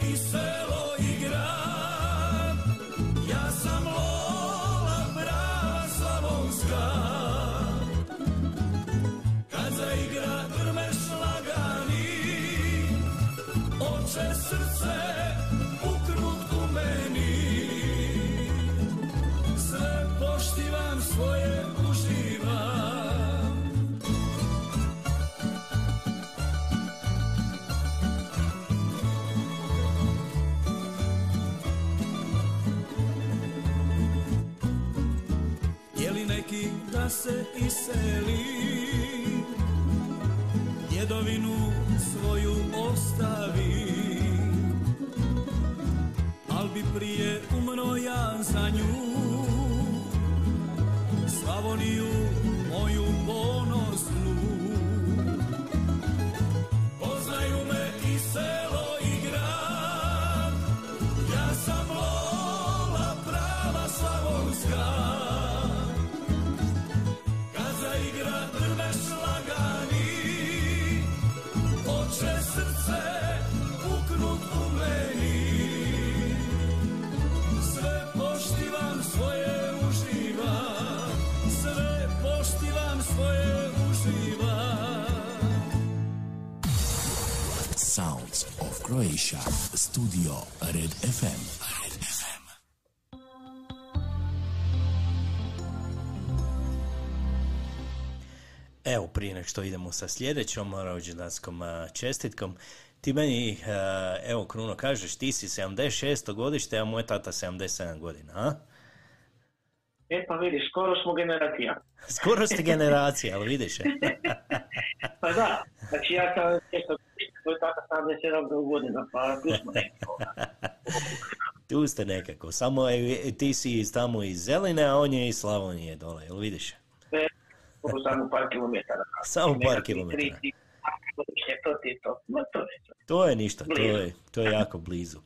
se iseli. Djedovinu svoju ostavi. Al bi prije umro ja za nju. Slavoniju Studio Red FM. Red FM. Evo, prije nego što idemo sa sljedećom rođendanskom čestitkom, ti meni, evo Kruno, kažeš, ti si 76. godište, a moj tata 77 godina, a? E pa vidiš, skoro smo generacija. Skoro ste generacija, ali vidiš. <laughs> Pa da, znači ja sam često tvoj tata sam 77 godina, pa tu smo <laughs> neki. Tu ste nekako. Samo ti si tamo iz Zeline, a on je iz Slavonije dole, jel vidiš? E, samo par kilometara. Samo par kilometara. to ti je to. To je to. To je ništa, to je, to je jako blizu.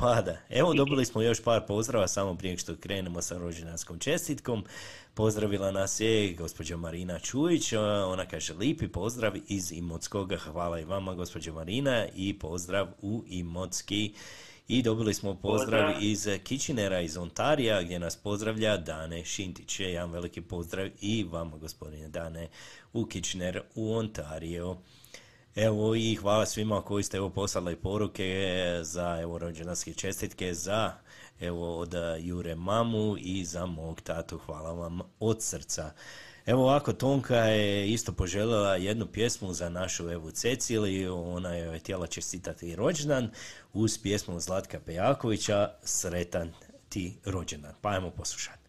Pa da, evo dobili smo još par pozdrava samo prije što krenemo sa rođendanskom čestitkom. Pozdravila nas je gospođa Marina Čujić, ona kaže lipi pozdrav iz Imotskoga, hvala i vama gospođa Marina i pozdrav u Imotski. I dobili smo pozdrav Pozdrav. iz Kičinera, iz Ontarija, gdje nas pozdravlja Dane Šintić. Jedan veliki pozdrav i vama, gospodine Dane, u Kičiner, u Ontario. Evo i hvala svima koji ste evo poslali poruke za evo rođendanske čestitke za evo od eh, Jure mamu i za mog tatu. Hvala vam od srca. Evo ovako, Tonka je isto poželjela jednu pjesmu za našu Evu Ceciliju, ona je htjela čestitati rođendan uz pjesmu Zlatka Pejakovića Sretan ti rođendan. Pa ajmo poslušati.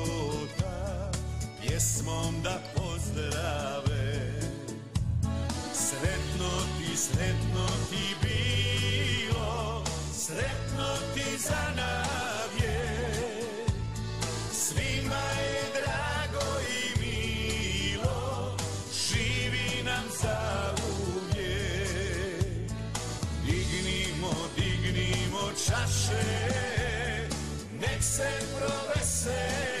pjesmom da pozdrave. Sretno ti sretno ti bilo sretno ti za navje. Svima je drago i milo živi nam za uvijek. Dignimo, dignimo čaše, nek se proveseli.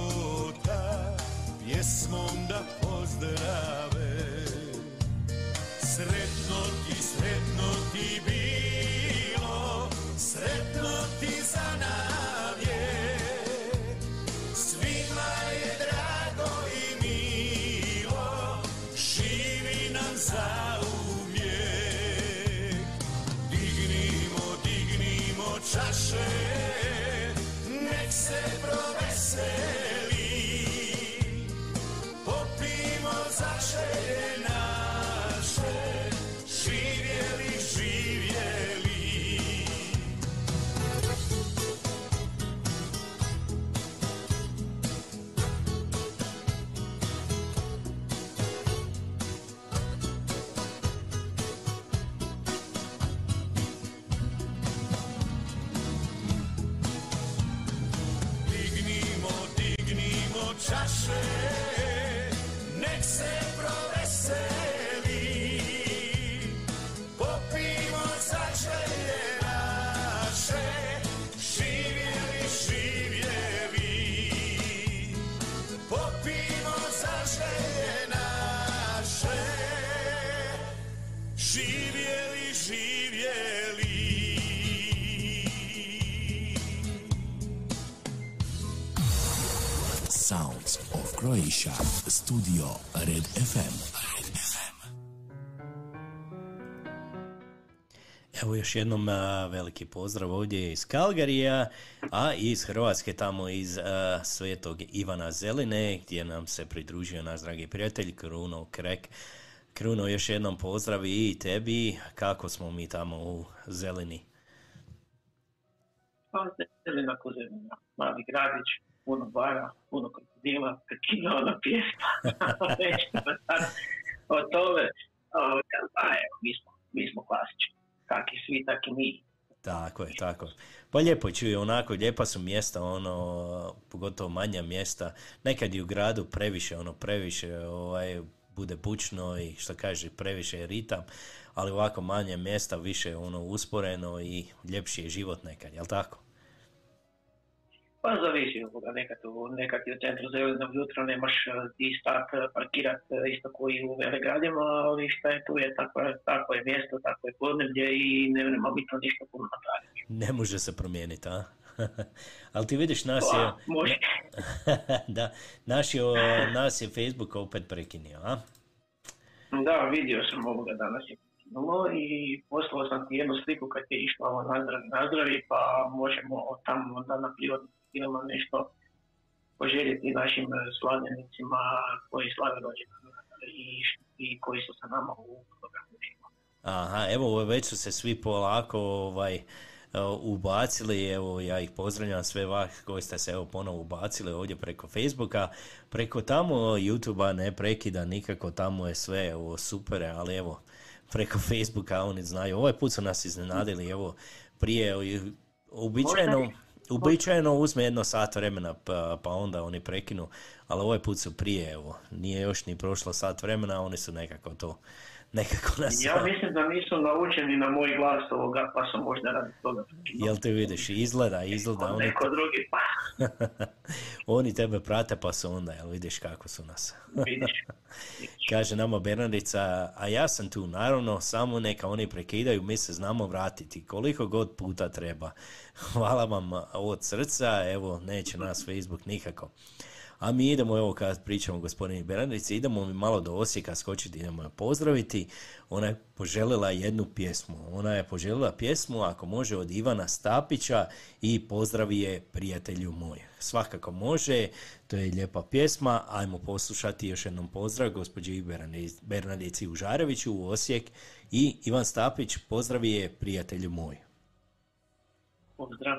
pjesmom da pozdrave. Sretno ti sretno ti bilo još jednom veliki pozdrav ovdje iz Kalgarija, a iz Hrvatske tamo iz a, Svetog Ivana Zeline, gdje nam se pridružio naš dragi prijatelj Kruno Krek. Kruno, još jednom pozdravi i tebi. Kako smo mi tamo u Zelini? Pa zelena ko zelena. Mali gradić, puno bara, puno krokodila, kakina ona pjesma. <laughs> Sad o tome. O, Pa evo, mi smo, mi smo klasični. Kaki svi, tak i mi. Tako je, tako. Pa lijepo čuje, onako, lijepa su mjesta, ono, pogotovo manja mjesta. Nekad i u gradu previše, ono, previše, ovaj, bude bučno i što kaže, previše je ritam, ali ovako manje mjesta, više ono usporeno i ljepši je život nekad, jel tako? Pa zavisi od toga, nekad, u, nekad i u centru zelenog jutro nemaš eh, di stat eh, parkirat eh, isto koji u velegradima, ali šta je tu je, tako, je- tako je mjesto, tako je podneblje i ne nema bitno ništa puno napraviti. Ne može se promijeniti, a? <laughs> ali ti vidiš, nas je... Pa, može. <laughs> da, naš je, nas je Facebook opet prekinio, a? Da, vidio sam ovoga danas je krenulo i poslao sam ti jednu sliku kad je išla ovo nazdravi, nazdravi, pa možemo tamo onda na privatnim filma nešto poželjeti našim eh, slavljenicima koji slave rođendan i, i koji su sa nama u programu. Aha, evo već su se svi polako ovaj, e, ubacili, evo ja ih pozdravljam sve vas koji ste se evo ponovo ubacili ovdje preko Facebooka, preko tamo YouTubea ne prekida nikako, tamo je sve evo super, ali evo preko Facebooka oni znaju, ovaj put su nas iznenadili, evo prije uobičajeno, uobičajeno uzme jedno sat vremena pa, pa onda oni prekinu, ali ovaj put su prije, evo, nije još ni prošlo sat vremena, oni su nekako to, nekako nas... Ja mislim da nisu naučeni na moj glas ovoga, pa sam možda radi toga. Jel te vidiš, izgleda, izgleda, oni, Neko drugi, pa <laughs> oni tebe prate pa su onda, jel vidiš kako su nas. vidiš. <laughs> Kaže nama Bernardica, a ja sam tu, naravno, samo neka oni prekidaju, mi se znamo vratiti, koliko god puta treba. <laughs> Hvala vam od srca, evo, neće nas Facebook nikako. A mi idemo, evo kad pričamo gospodini Bernardici, idemo mi malo do Osijeka skočiti, idemo je pozdraviti. Ona je poželjela jednu pjesmu. Ona je poželjela pjesmu, ako može, od Ivana Stapića i pozdravi je prijatelju moj. Svakako može, to je lijepa pjesma. Ajmo poslušati još jednom pozdrav gospođi Bernardici Užareviću u Osijek i Ivan Stapić, pozdravi je prijatelju moj. Pozdrav.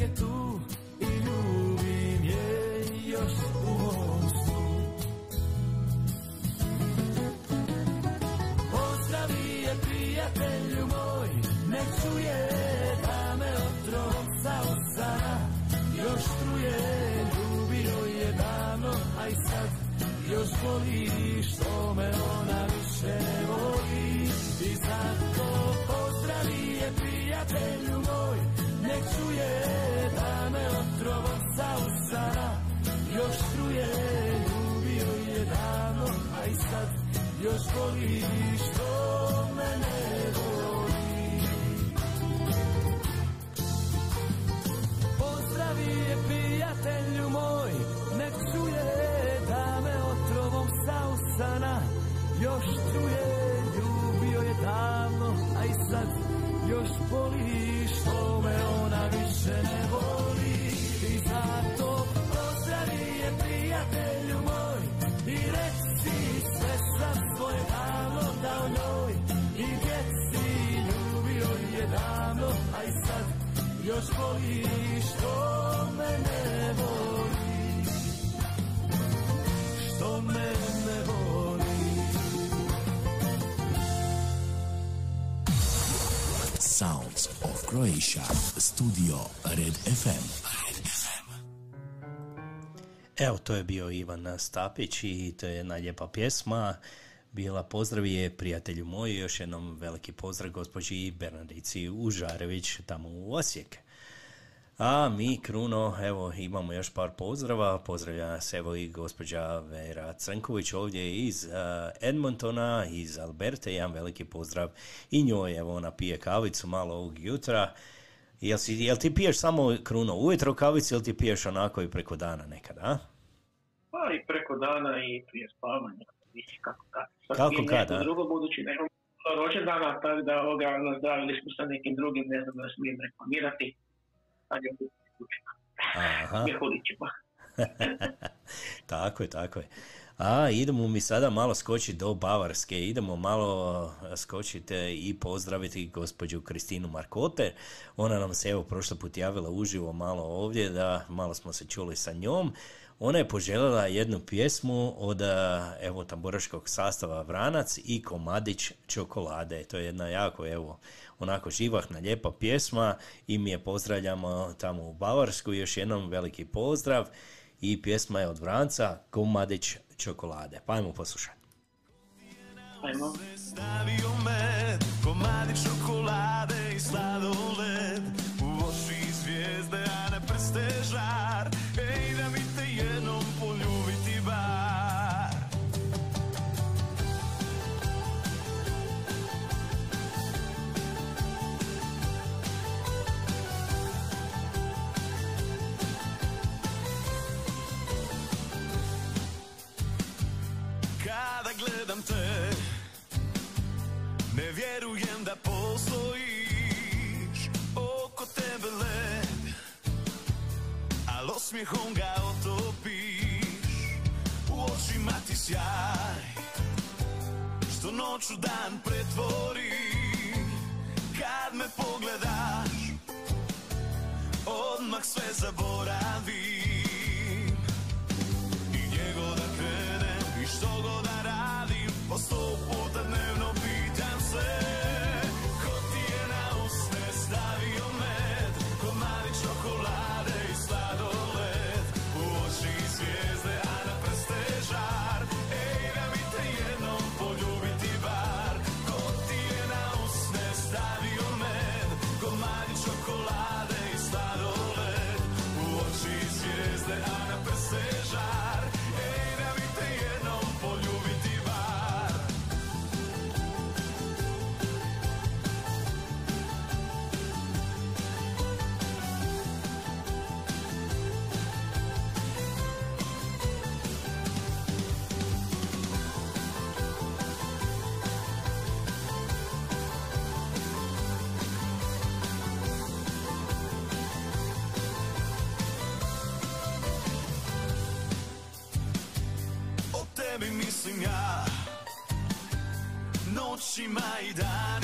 Kraj rijeke sad još boli što me ona više ne voli. I zato pozdravi je prijatelju moj i reci sve sam svoje davno dao njoj. I djeci ljubio je davno, a i sad još boli Croatia. Studio Red FM. Evo, to je bio Ivan Stapić i to je jedna lijepa pjesma. Bila pozdrav je prijatelju moj, još jednom veliki pozdrav gospođi Bernardici Užarević tamo u Osijek. A mi, Kruno, evo imamo još par pozdrava. Pozdravlja nas evo i gospođa Vera Crnković ovdje iz uh, Edmontona, iz Alberte. Jedan veliki pozdrav i njoj, evo ona pije kavicu malo ovog jutra. Jel, si, jel ti piješ samo, Kruno, ujutro kavicu ili ti piješ onako i preko dana nekad, a? Pa i preko dana i prije spavanja. Kako kad. Sad Kako kad, drugo, budući da imam rođendana, tako da ovoga nazdravili smo sa nekim drugim, ne znam da smijem reklamirati. Sad je kućima. Aha. <laughs> Tako je, tako je. A idemo mi sada malo skočiti do Bavarske, idemo malo skočiti i pozdraviti gospođu Kristinu Markote. Ona nam se evo prošli put javila uživo malo ovdje, da malo smo se čuli sa njom. Ona je poželjela jednu pjesmu od evo tamburaškog sastava Vranac i Komadić čokolade. To je jedna jako evo onako živahna lijepa pjesma i mi je pozdravljamo tamo u Bavarsku. Još jednom veliki pozdrav i pjesma je od Vranca Komadić čokolade. Pa ajmo poslušati. Ajmo. Stavio med, komadi čokolade i sladoled U oči zvijezde, a na prste žar vjerujem da postojiš Oko tebe led Al osmijehom ga otopiš. U očima ti sjaj Što noću dan pretvori. Kad me pogledaš Odmah sve zaboravim. I njego da krenem I što god da radim mislim ja Noćima i danima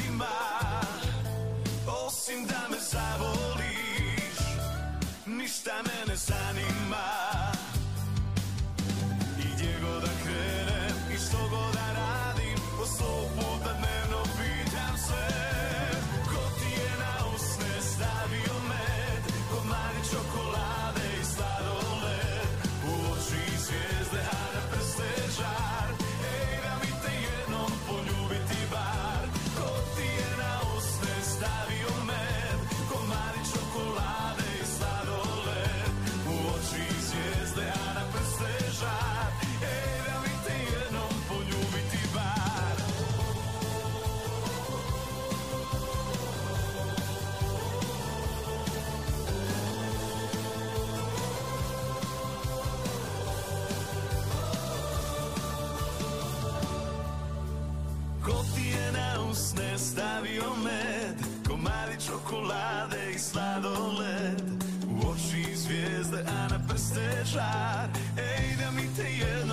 čokolade i sladoled. U oči zvijezde, a na prste žar Ej, da mi te jednom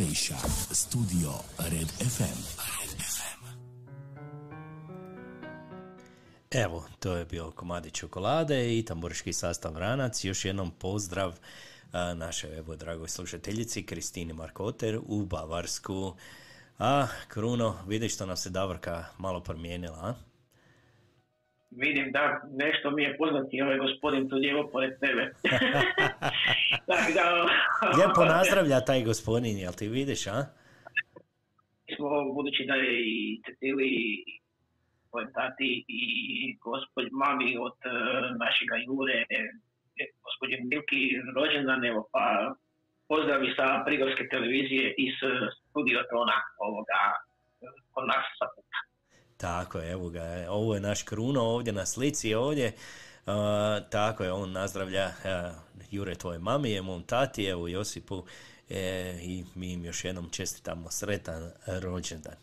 Croatia. Studio Red FM. Evo, to je bio komadi čokolade i tamburiški sastav Ranac. Još jednom pozdrav a, našoj evo dragoj slušateljici Kristini Markoter u Bavarsku. A, Kruno, vidiš što nam se Davorka malo promijenila, a? Vidim da nešto mi je poznati ovaj gospodin tu lijevo pored tebe. <laughs> Tako da, Lijepo nazdravlja taj gospodin, jel ti vidiš, a? smo, budući da je i Cecili tvoj tati i gospođ mami od e, našega Jure, e, gospođe Milki, rođendan, evo pa pozdravi sa Prigorske televizije iz studio ovoga kod nas sa puta. Tako je, evo ga, ovo je naš Kruno ovdje na slici ovdje. A, tako je, on nazdravlja a, Jure tvoje mami, je mom tati, evo Josipu e, i mi im još jednom čestitamo sretan rođendan.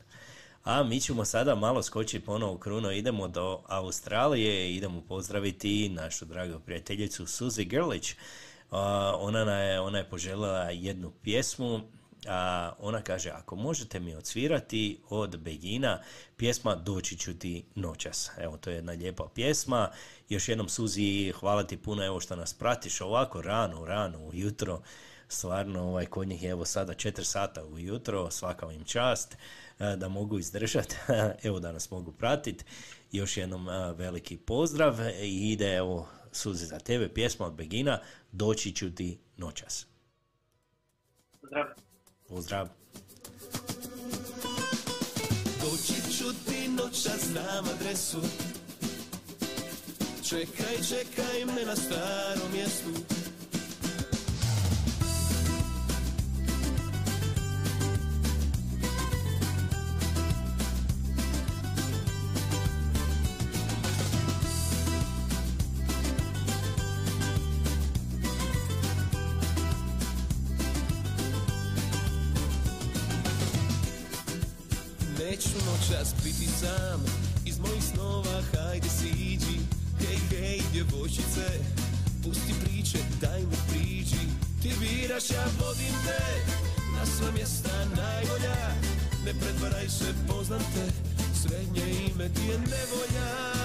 A mi ćemo sada malo skočiti ponovo u Kruno, idemo do Australije, idemo pozdraviti našu dragu prijateljicu Suzy Grlić. A, ona, na je, ona je poželjela jednu pjesmu, a ona kaže, ako možete mi odsvirati od Begina pjesma Doći ću ti noćas. Evo, to je jedna lijepa pjesma. Još jednom, Suzi, hvala ti puno evo što nas pratiš ovako rano, rano, ujutro. Stvarno, ovaj, kod njih je evo sada 4 sata ujutro, svaka im čast e, da mogu izdržati, <laughs> evo da nas mogu pratiti. Još jednom e, veliki pozdrav i ide evo Suzi za tebe pjesma od Begina Doći ću ti noćas. Pozdrav. Pozdrav. Doći ću ti noća, znam adresu Čekaj, čekaj me na starom mjestu Noćas biti sam. Iz mojih snova hajde siđi. Hej, hej, djevojčice Pusti priče, daj mi priđi. Ti biraš, ja vodim te. Na sva mjesta najbolja. Ne pretvaraj se, poznam te. Srednje ime ti je nevolja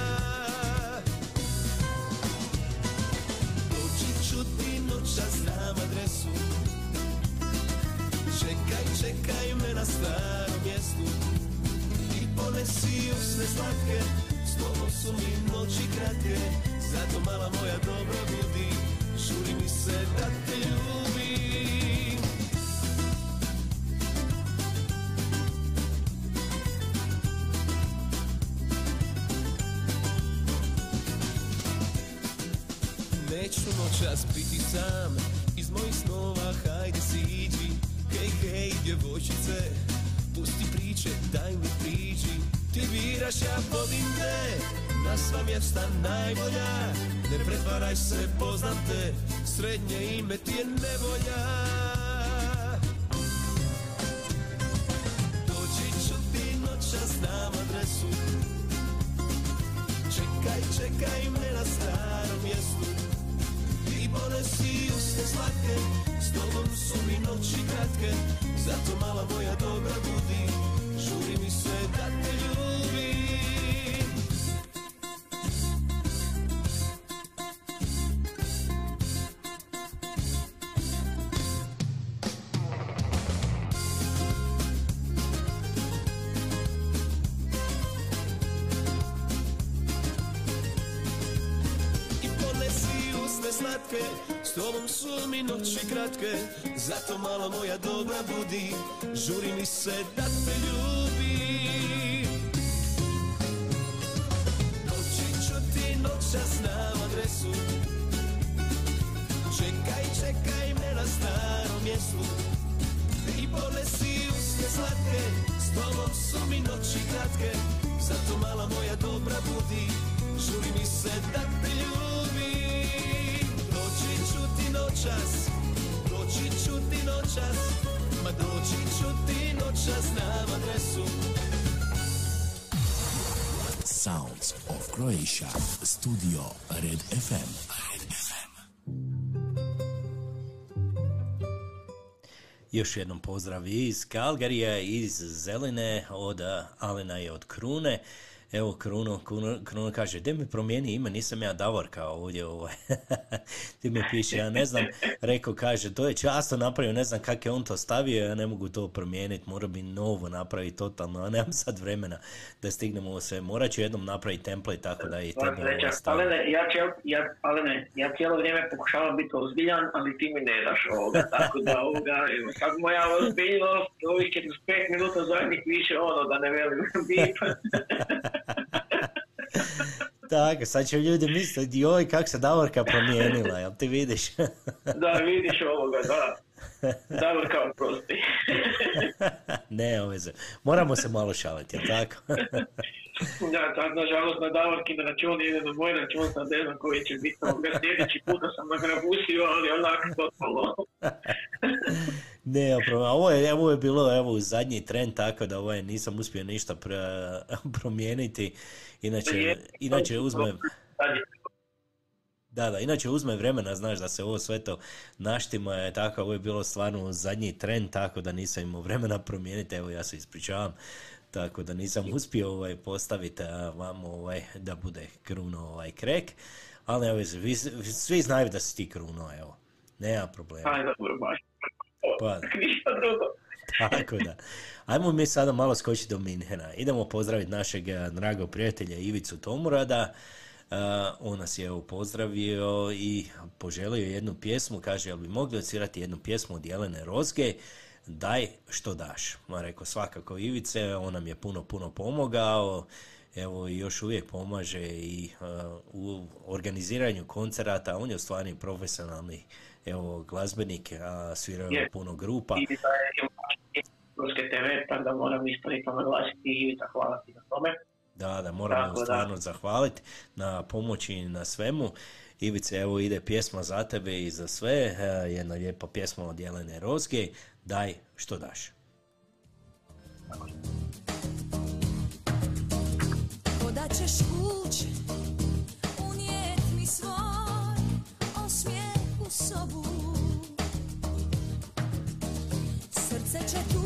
Noćas biti sam. Iz mojih snova hajde siđi. Hej, hej, djevojčice Pusti priče, daj mi priđi. Ti biraš, ja vodim te. Na sva mjesta najbolja. Ne pretvaraj se, poznam te. Srednje ime ti je nevolja S tobom su mi noći kratke Zato malo moja dobra budi. Žuri mi se da te Croatia. Studio Red FM. Red FM. Još jednom pozdrav iz Kalgarija, iz Zeline, od Alena i od Krune. Evo Kruno, Kruno, Kruno kaže, gdje mi promijeni ime, nisam ja Davorka ovdje, ovaj. <laughs> ti mi piše, ja ne znam, rekao, kaže, to je často napravio, ne znam kako je on to stavio, ja ne mogu to promijeniti, mora bi novo napraviti totalno, a nemam sad vremena da stignemo ovo sve. Morat ću jednom napraviti template tako da i tebe ovo. Alene, ja, cijel, ja, Alene, ja cijelo vrijeme pokušavam biti ozbiljan, ali ti mi ne daš ovoga, tako da ovoga, evo, sad moja ozbiljnost, ovih 45 minuta zadnjih više ono, da ne velim bip. <laughs> <laughs> Tako, sad će ljudi misliti, joj, kak se Davorka promijenila, jel ti vidiš? <laughs> da, vidiš ovoga, da. Kao prosti. <laughs> ne, veze. Moramo se malo šaliti, jel tako? da, sad nažalost na Davorki na račun ide na moj račun, sad ne znam koji će biti ovoga, sljedeći puta sam ga grabusio, ali onako totalno. Ne, ovo je, ovo je bilo evo, zadnji trend, tako da ovo je, nisam uspio ništa pre- <laughs> promijeniti. Inače, inače uzme... Da, da, inače uzme vremena, znaš, da se ovo sve to naštima je tako, ovo je bilo stvarno zadnji trend, tako da nisam imao vremena promijeniti, evo ja se ispričavam, tako da nisam uspio ovaj, postaviti vam ovaj, da bude Kruno ovaj krek, ali evo, vi, svi znaju da si ti Kruno, evo, nema problema. Aj, dobro, baš. Pa, <laughs> Ništa drugo. tako da. Ajmo mi sada malo skočiti do Minhena. Idemo pozdraviti našeg eh, dragog prijatelja Ivicu Tomurada. Uh, on nas je evo pozdravio i poželio jednu pjesmu, kaže, jel bi mogli odsvirati jednu pjesmu od Jelene Rozge, daj što daš. Ma rekao, svakako Ivice, on nam je puno, puno pomogao, evo još uvijek pomaže i uh, u organiziranju koncerata, on je u stvari profesionalni evo, glazbenik, a svirao je puno grupa. I da je Ruske TV, tako da moram isto i naglasiti i Ivica, hvala ti na tome. Da, da, moramo Tako mu da. stvarno zahvaliti na pomoći i na svemu. Ivice, evo ide pjesma za tebe i za sve, e, jedna lijepa pjesma od Jelene Rozge, daj što daš. Koda ćeš kuć sobu Srce će tuć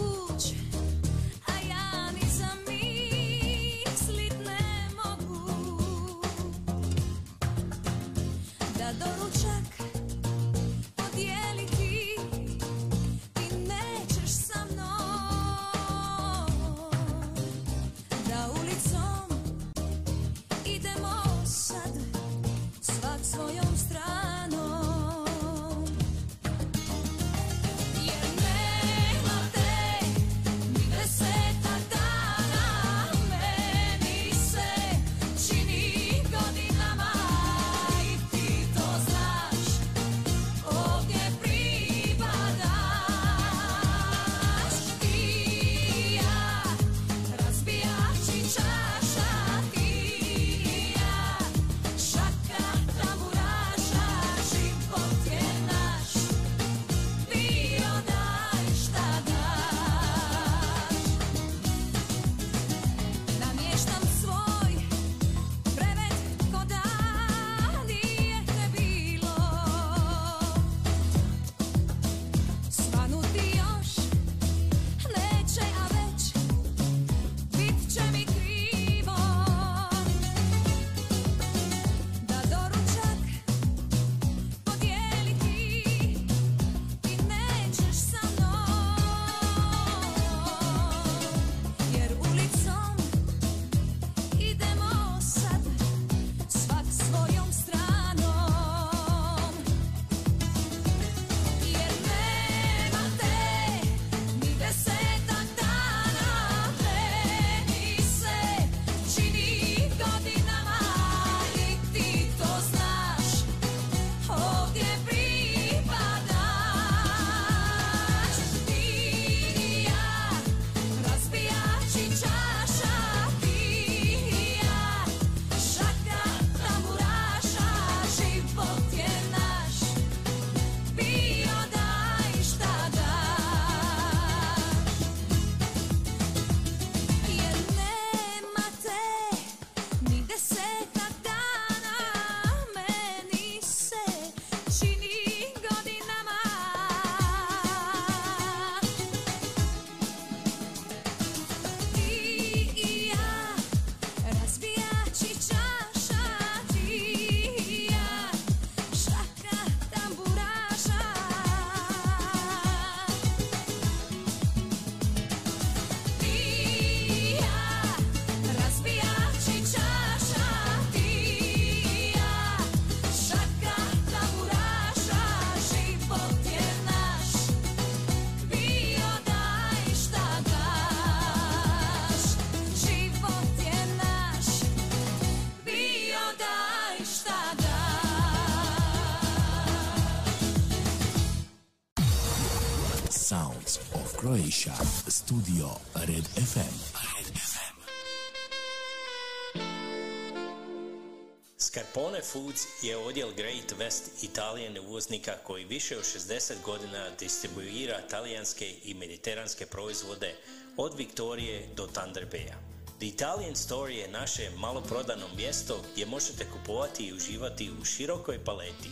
Scarpone Foods je odjel Great West Italijan uvoznika koji više od 60 godina distribuira talijanske i mediteranske proizvode od Viktorije do Thunder Baya. The Italian Store je naše maloprodano mjesto gdje možete kupovati i uživati u širokoj paleti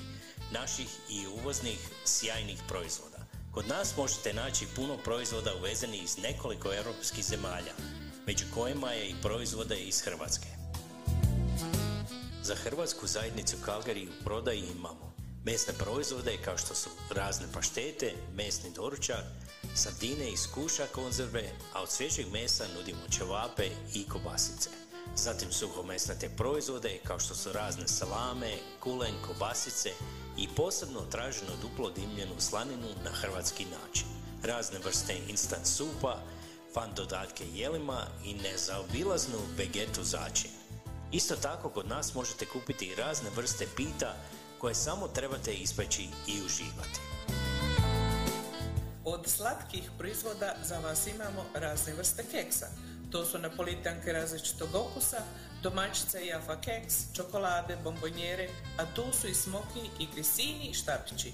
naših i uvoznih sjajnih proizvoda. Kod nas možete naći puno proizvoda uvezenih iz nekoliko europskih zemalja, među kojima je i proizvode iz Hrvatske. Za hrvatsku zajednicu Calgary u prodaji imamo mesne proizvode kao što su razne paštete, mesni doručak, sardine iz kuša konzerve, a od svježeg mesa nudimo ćevape i kobasice. Zatim suhomesnate proizvode kao što su razne salame, kulen, kobasice i posebno traženo duplo dimljenu slaninu na hrvatski način. Razne vrste instant supa, fan dodatke jelima i nezaobilaznu vegetu začin. Isto tako kod nas možete kupiti razne vrste pita koje samo trebate ispeći i uživati. Od slatkih proizvoda za vas imamo razne vrste keksa. To su napolitanke različitog okusa, i alfa keks, čokolade, bombonjere, a tu su i smoki i grisini i štapići.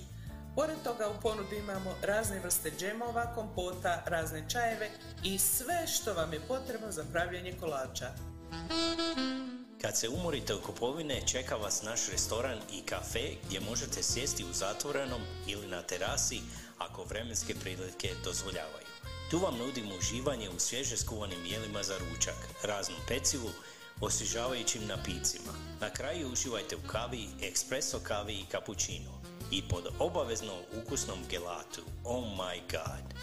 Pored toga u ponudi imamo razne vrste džemova, kompota, razne čajeve i sve što vam je potrebno za pravljanje kolača. Kad se umorite u kupovine, čeka vas naš restoran i kafe gdje možete sjesti u zatvorenom ili na terasi ako vremenske prilike dozvoljavaju. Tu vam nudimo uživanje u svježe skuvanim jelima za ručak, raznom pecivu, osvježavajućim napicima. Na kraju uživajte u kavi, espresso kavi i cappuccino. I pod obavezno ukusnom gelatu. Oh my god!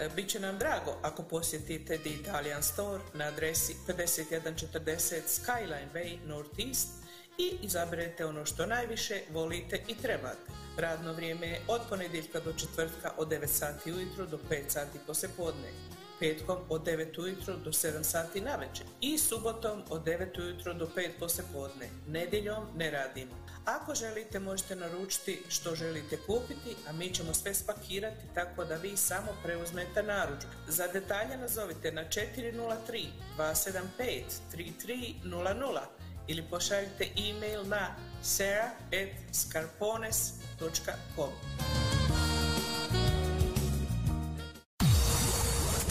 E, Biće nam drago ako posjetite The Italian Store na adresi 5140 Skyline Way Northeast i izaberete ono što najviše volite i trebate. Radno vrijeme je od ponedjeljka do četvrtka od 9 sati ujutro do 5 sati poslijepodne. Petkom od 9 ujutro do 7 sati navečer i subotom od 9 ujutro do 5 poslijepodne. Nedjeljom ne radimo. Ako želite možete naručiti što želite kupiti, a mi ćemo sve spakirati tako da vi samo preuzmete narudžbu. Za detalje nazovite na 403 275 3300 ili pošaljite e-mail na sarah.scarpones.com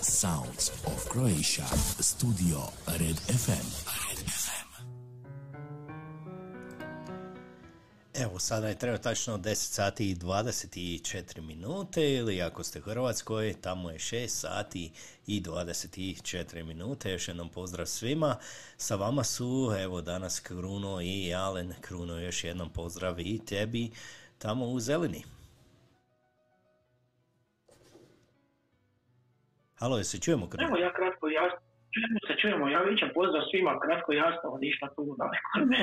Sounds of Croatia. Studio. Red FM. Evo, sada je treba tačno 10 sati i 24 minute ili ako ste u Hrvatskoj, tamo je 6 sati i 24 minute. Još jednom pozdrav svima. Sa vama su, evo, danas Kruno i Alen. Kruno, još jednom pozdrav i tebi tamo u Zelini. Halo, se čujemo Kruno? Evo ja se, čujemo, ja vićam pozdrav svima, kratko jasno, ništa tu daleko.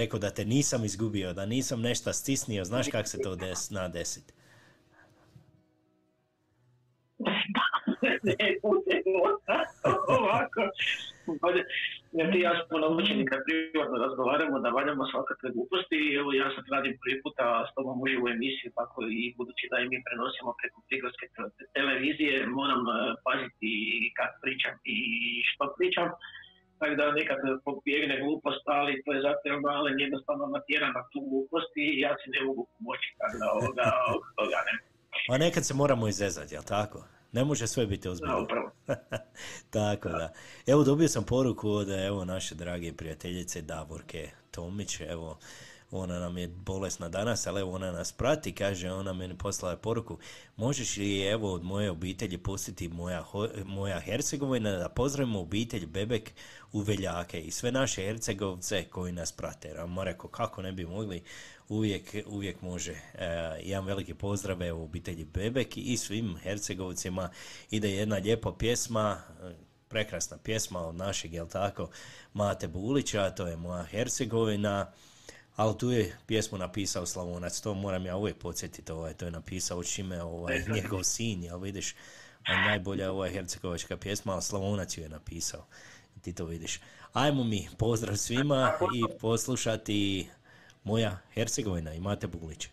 Rekao da te nisam izgubio, da nisam nešto stisnio, znaš kako se to des, na desit. ne, ovako. Ja ti ja smo naučeni kad privatno razgovaramo da valjamo svakakve gluposti. Evo ja sad radim prvi puta s tobom uživo emisiju, tako i budući da i mi prenosimo preko prigorske te- televizije, moram eh, paziti kad pričam i što pričam. Tako da nekad pobjegne glupost, ali to je zato jer Alen jednostavno natjera na tu glupost i ja se ne mogu pomoći, tako da ovoga, toga ne. A nekad se moramo izezati, jel tako? Ne može sve biti Da, ozbiljno. upravo. <laughs> Tako da. Evo dobio sam poruku od evo naše drage prijateljice Davorke Tomić, evo ona nam je bolesna danas, ali evo ona nas prati, kaže, ona meni poslala poruku, možeš li evo od moje obitelji pustiti moja, moja Hercegovina da pozdravimo obitelj Bebek u Veljake i sve naše Hercegovce koji nas prate. Ja mu rekao, kako ne bi mogli, uvijek, uvijek može. E, jedan veliki pozdrav evo obitelji Bebek i svim Hercegovcima ide jedna lijepa pjesma, prekrasna pjesma od našeg, jel tako, Mate Bulića, to je moja Hercegovina, ali tu je pjesmu napisao Slavonac, to moram ja uvijek podsjetiti, ovaj, to je napisao čime ovaj, njegov sin, jel vidiš, a najbolja ovaj hercegovačka pjesma, ali Slavonac ju je napisao, ti to vidiš. Ajmo mi, pozdrav svima i poslušati moja Hercegovina i Mate Bulić.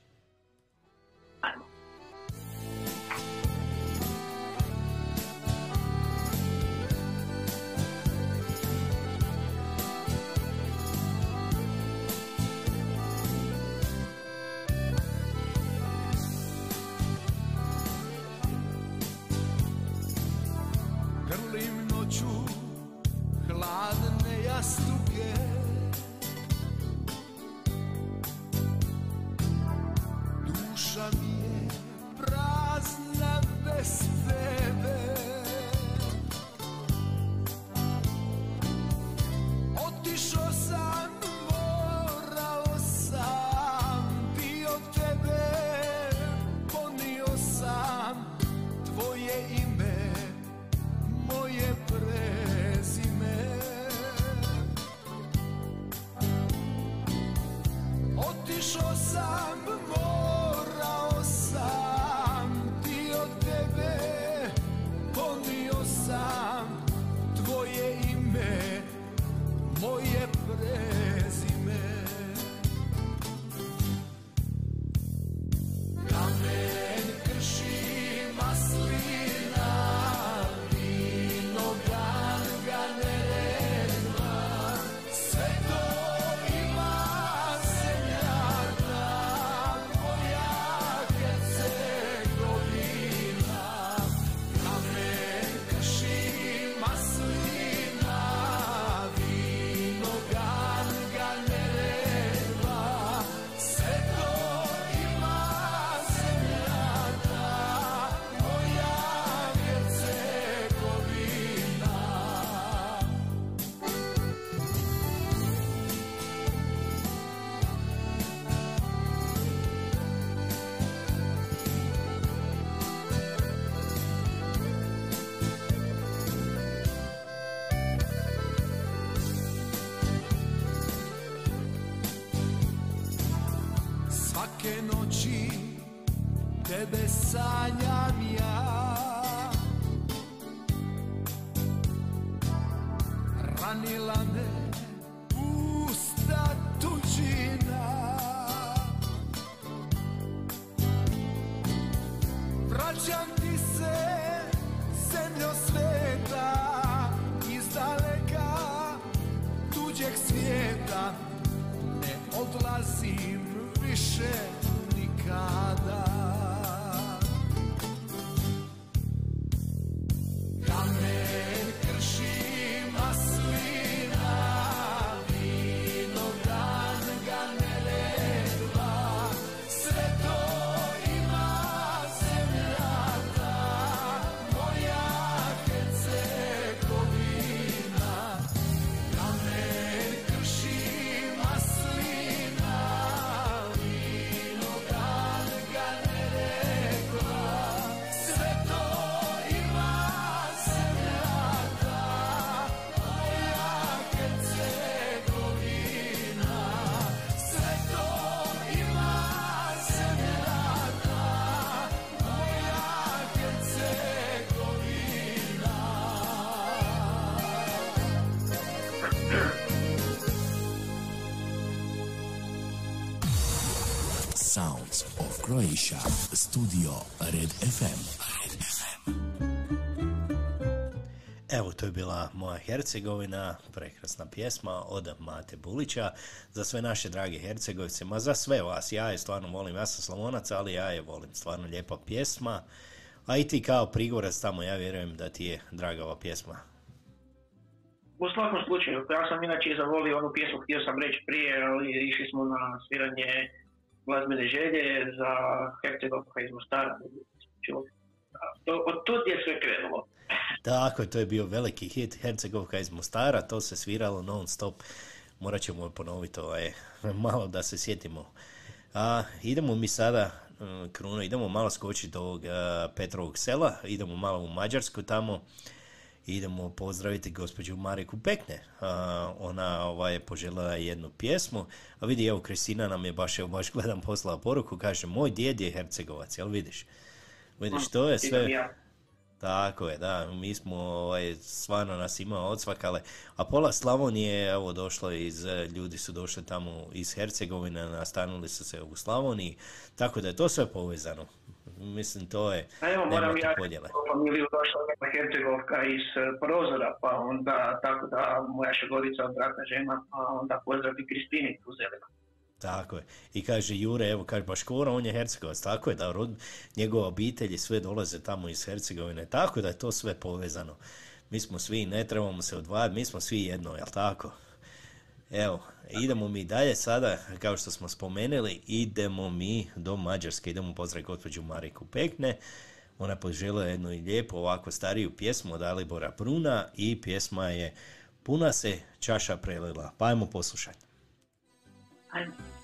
Studio Red FM. Red FM. Evo, to je bila moja Hercegovina, prekrasna pjesma od Mate Bulića. Za sve naše drage Hercegovce, ma za sve vas, ja je stvarno volim, ja sam Slavonac, ali ja je volim, stvarno lijepa pjesma. A i ti kao prigorac tamo, ja vjerujem da ti je draga ova pjesma. U svakom slučaju, ja sam inače zavolio onu pjesmu, htio sam reći prije, ali išli smo na sviranje glazbene želje za Hercegovka iz Mostara. To, od tud je sve krenulo. <laughs> Tako to je bio veliki hit Hercegovka iz Mostara, to se sviralo non stop. Morat ćemo ponoviti ovaj, <laughs> malo da se sjetimo. A, idemo mi sada, mm, Kruno, idemo malo skočiti do ovog a, Petrovog sela, idemo malo u Mađarsku tamo, idemo pozdraviti gospođu Mariku Pekne. A, ona ovaj, je poželjela jednu pjesmu, a vidi, evo, Kristina nam je baš, evo, baš gledam poslala poruku, kaže, moj djed je Hercegovac, jel vidiš? Vidiš, to je sve... Tako je, da, mi smo, ovaj, stvarno nas ima odsvakale, a pola Slavonije, evo, došlo je iz, eh, ljudi su došli tamo iz Hercegovine, nastanuli su se u Slavoniji, tako da je to sve povezano. Mislim, to je, A evo moram ja familiju došla neka Hercegovka iz e, Prozora, pa onda tako da moja šegorica od brata žena, pa onda pozdravi Kristini tu zeleno. Tako je. I kaže Jure, evo kaže Baškora, on je Hercegovac, tako je da rod, njegova obitelj i sve dolaze tamo iz Hercegovine, tako da je to sve povezano. mi smo svi, ne trebamo se odvajati, mi smo svi jedno, jel tako? Evo, idemo mi dalje sada, kao što smo spomenuli, idemo mi do Mađarske, idemo pozdraviti gospođu Mariku Pekne. Ona poželjela jednu i lijepu ovako stariju pjesmu od Alibora Bruna i pjesma je Puna se čaša prelila. Pa ajmo poslušati. Ajmo.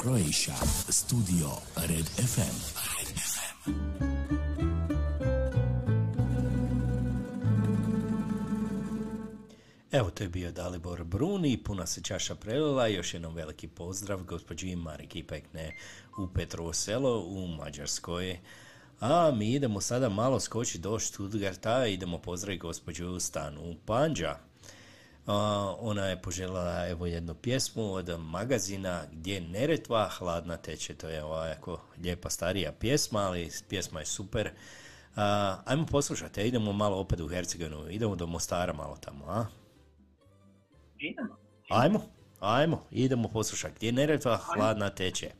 Croatia. Studio Red FM. Red FM. Evo, to je bio Dalibor Bruni, puna se čaša prelila, još jednom veliki pozdrav gospođi Mariki Pekne u Petrovo selo u Mađarskoj. A mi idemo sada malo skoči do Stuttgarta, idemo pozdraviti gospođu Stanu Panđa. Ona je poželjela evo jednu pjesmu od magazina Gdje Neretva hladna teče. To je ovako lijepa starija pjesma, ali pjesma je super. Ajmo poslušati, idemo malo opet u Hercegovinu, idemo do Mostara malo tamo, a? Idemo. Ajmo, ajmo, idemo poslušati. Gdje neretva hladna teče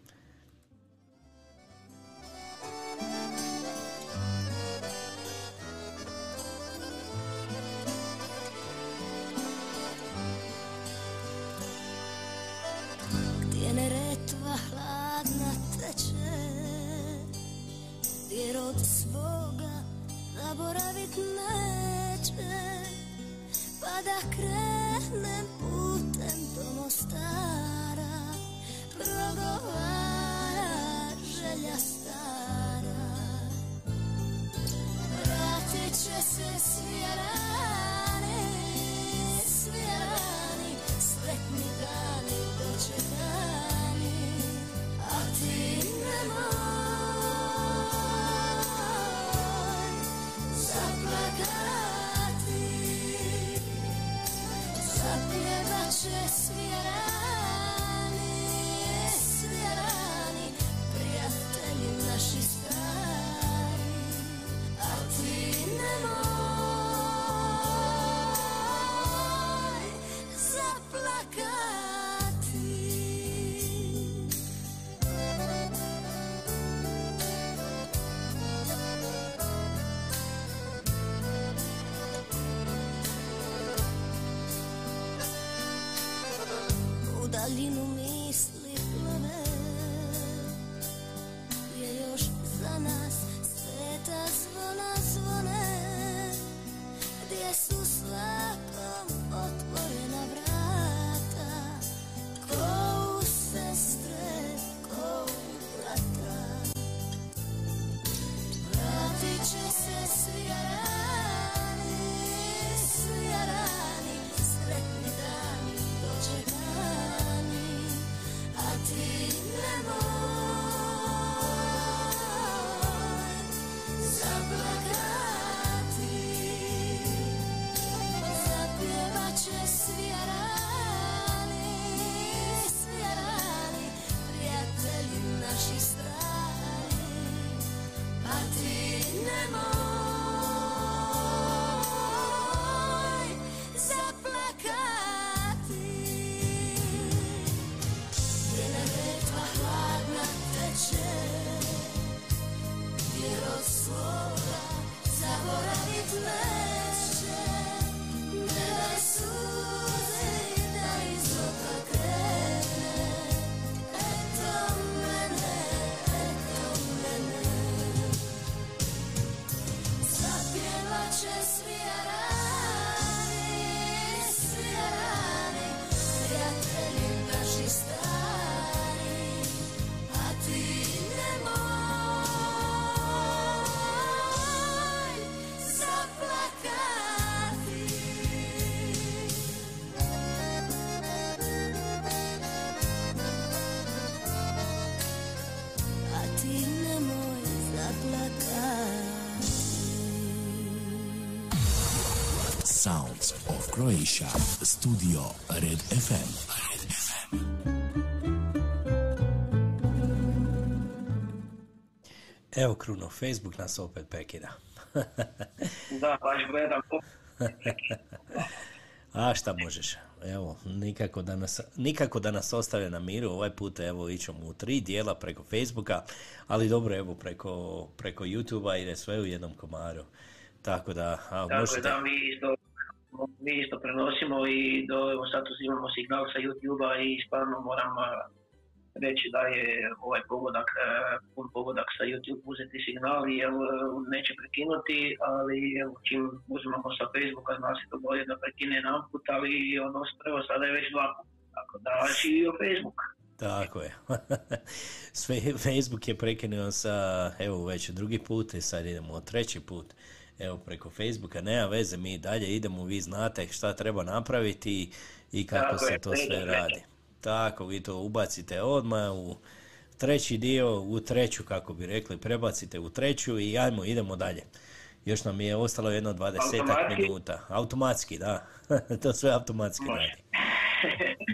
od svoga zaboravit neće. Pa da krenem putem do Mostara Progovara želja stara. Vratit će se svi just Croatia. Studio Red FM. Red FM. Evo Kruno, Facebook nas opet prekida. Da, baš gledam. A šta možeš? Evo, nikako da nas, nikako da nas ostave na miru, ovaj put evo ićemo u tri dijela preko Facebooka, ali dobro evo preko, preko YouTubea ide sve u jednom komaru. Tako da, a, Tako možete... da mi isto, mi isto prenosimo i do, evo sad imamo signal sa YouTube-a i stvarno moram reći da je ovaj pogodak, e, pun pogodak sa YouTube uzeti signal i evo, neće prekinuti, ali evo, čim uzmemo sa Facebooka zna se to bolje da prekine jedan put, ali ono, evo sada je već dva puta. Tako da živio Facebook. Tako je. <laughs> Sve, Facebook je prekinuo sa, evo već drugi put i sad idemo treći put. Evo preko Facebooka, nema veze, mi dalje idemo, vi znate šta treba napraviti i, kako Tako se to sve radi. Tako, vi to ubacite odmah u treći dio, u treću, kako bi rekli, prebacite u treću i ajmo, idemo dalje. Još nam je ostalo jedno 20 Automatski? minuta. Automatski, da. <laughs> to sve automatski Može. radi.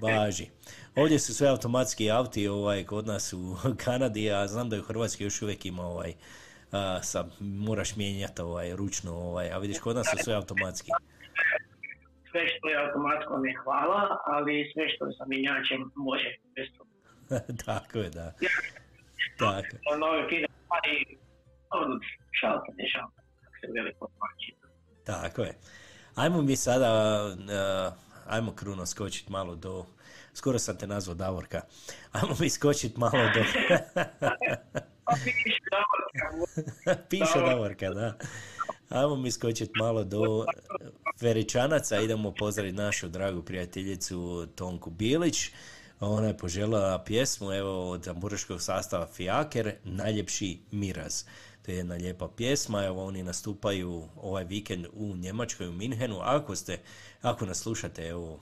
Važi. Ovdje su sve automatski auti ovaj, kod nas u Kanadi, a znam da je u Hrvatskoj još uvijek ima ovaj, a, sa, moraš mijenjati ovaj, ručno, ovaj, a vidiš kod nas su sve automatski. Sve što je automatsko mi hvala, ali sve što je sa mjenjačem može. <laughs> Tako je, da. Tako. Ono, ono, šalta, ne šalta, kako se veliko znači. Tako je. Ajmo mi sada, uh, ajmo Kruno skočit malo do, skoro sam te nazvao Davorka, ajmo mi skočit malo do, <laughs> <laughs> Pa <laughs> Piše Davorka, da. Ajmo mi skočiti malo do Feričanaca, idemo pozdraviti našu dragu prijateljicu Tonku Bilić. Ona je poželjela pjesmu evo, od tamburaškog sastava Fijaker, Najljepši miraz. To je jedna lijepa pjesma, evo oni nastupaju ovaj vikend u Njemačkoj, u Minhenu. Ako ste, ako nas slušate, evo,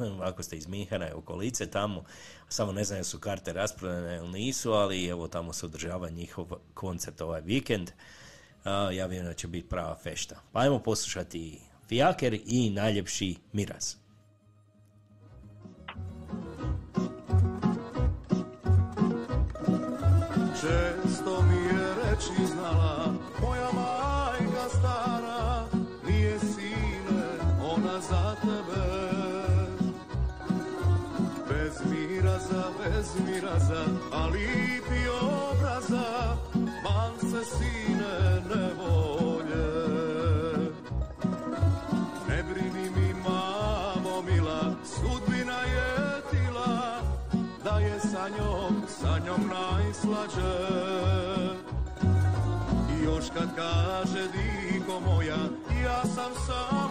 uh, ako ste iz Minhena i okolice tamo, samo ne znam jesu karte rasprodane ili nisu, ali evo tamo se održava njihov koncert ovaj vikend. Ja vjerujem da će biti prava fešta. Pa ajmo poslušati Fijaker i Najljepši miraz. Sine ne volje Ne brini mi mamo mila Sudbina je tila Da je sa njom, sa njom najslađe. I još kad kaže diko moja Ja sam samo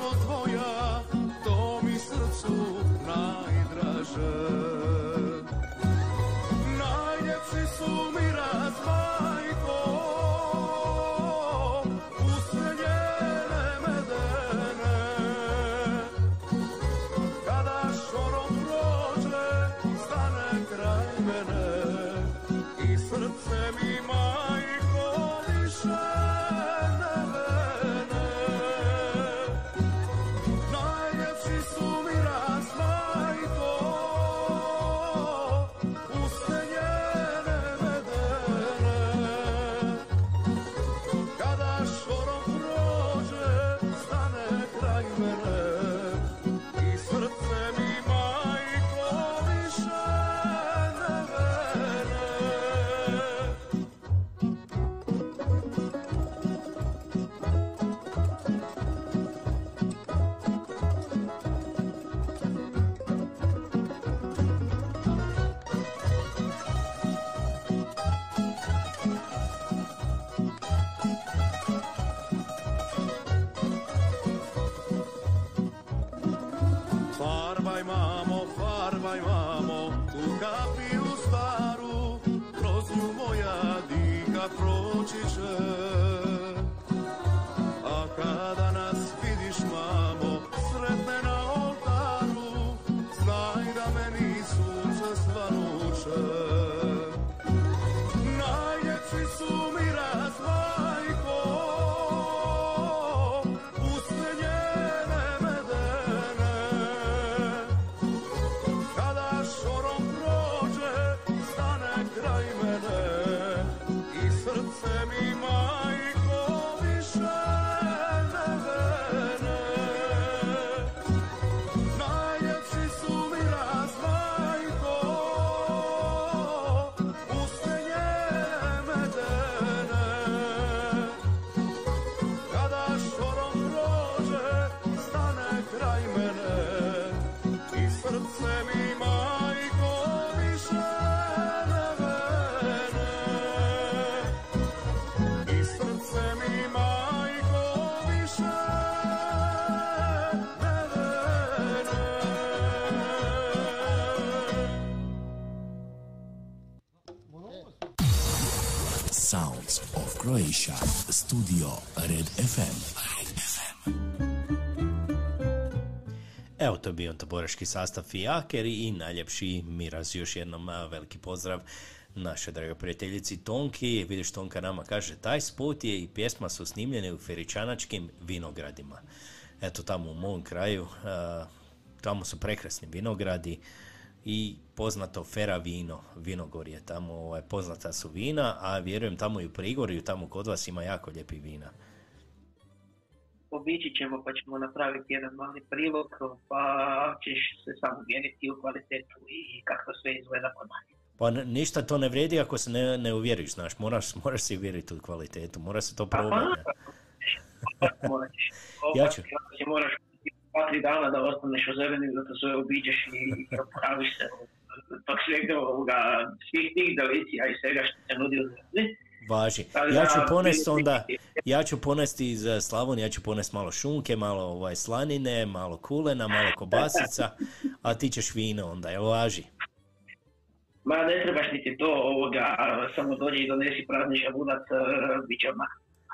Evo to je bio taboraški sastav Fijaker i najljepši miraz. Još jednom veliki pozdrav naše drage prijateljici Tonki. Vidiš Tonka nama kaže taj spot je i pjesma su snimljene u Feričanačkim vinogradima. Eto tamo u mom kraju, tamo su prekrasni vinogradi i poznato Fera vino, vinogorje, tamo ovaj, poznata su vina, a vjerujem tamo i u Prigorju, tamo kod vas ima jako lijepi vina. Obići ćemo pa ćemo napraviti jedan mali prilog, pa ćeš se sam uvjeriti u kvalitetu i kako sve izgleda kod nas. Pa ništa to ne vrijedi ako se ne, ne uvjeriš, znaš, moraš, moraš se uvjeriti u kvalitetu, mora se to probati. <laughs> Ja ću. Moraš dva, tri dana da ostaneš u zeleni, da to sve obiđeš i <laughs> oporaviš se od tog svega ovoga, svih tih delicija i svega što se nudi u zemlji. Važi. Ali Ja ću ponesti onda, ja ću ponesti iz eh, Slavonije, ja ću ponesti malo šunke, malo ovaj slanine, malo kulena, malo kobasica, a ti ćeš vino onda, jel važi? Ma ne trebaš niti to ovoga, samo dođi i donesi prazni želudac, uh, bit će odmah.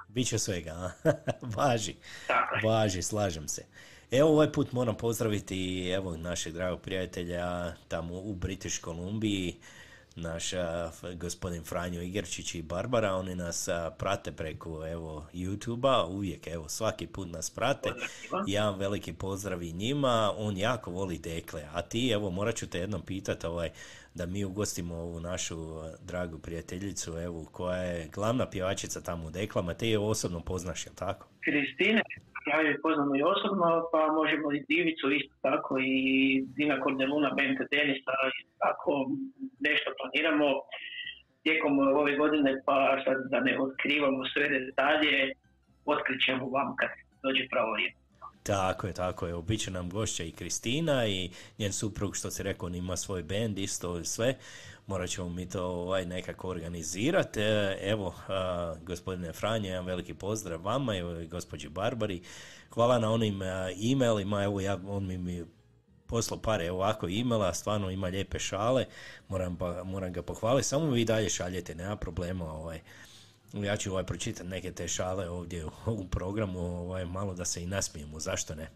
Biće svega, a? <laughs> važi, Tako važi, slažem se. Evo ovaj put moram pozdraviti evo našeg dragog prijatelja tamo u British Kolumbiji, naš gospodin Franjo Igerčić i Barbara, oni nas prate preko evo YouTube-a, uvijek evo svaki put nas prate. Jedan veliki pozdrav i njima, on jako voli dekle, a ti evo morat ću te jednom pitati ovaj, da mi ugostimo ovu našu dragu prijateljicu evo koja je glavna pjevačica tamo u deklama, te je osobno poznaš, jel tako? Kristine, ja ju poznam i osobno, pa možemo i Divicu isto tako i Dina Kordeluna, band tenisa, isto tako nešto planiramo tijekom ove godine, pa sad da ne otkrivamo sve detalje, otkrićemo vam kad dođe pravo vrijeme. Tako je, tako je. Bit će nam gošća i Kristina i njen suprug, što si rekao, on ima svoj bend, isto sve. Morat ćemo mi to ovaj, nekako organizirati. E, Evo, gospodine Franje, jedan veliki pozdrav vama i gospođi Barbari. Hvala na onim a, e-mailima, evo ja, on mi, mi poslao par evo ovako e-maila, stvarno ima lijepe šale, moram, pa, moram ga pohvaliti, samo vi dalje šaljete, nema problema, ovaj, ja ću ovaj pročitati neke te šale ovdje u, u programu, ovaj, malo da se i nasmijemo, zašto ne?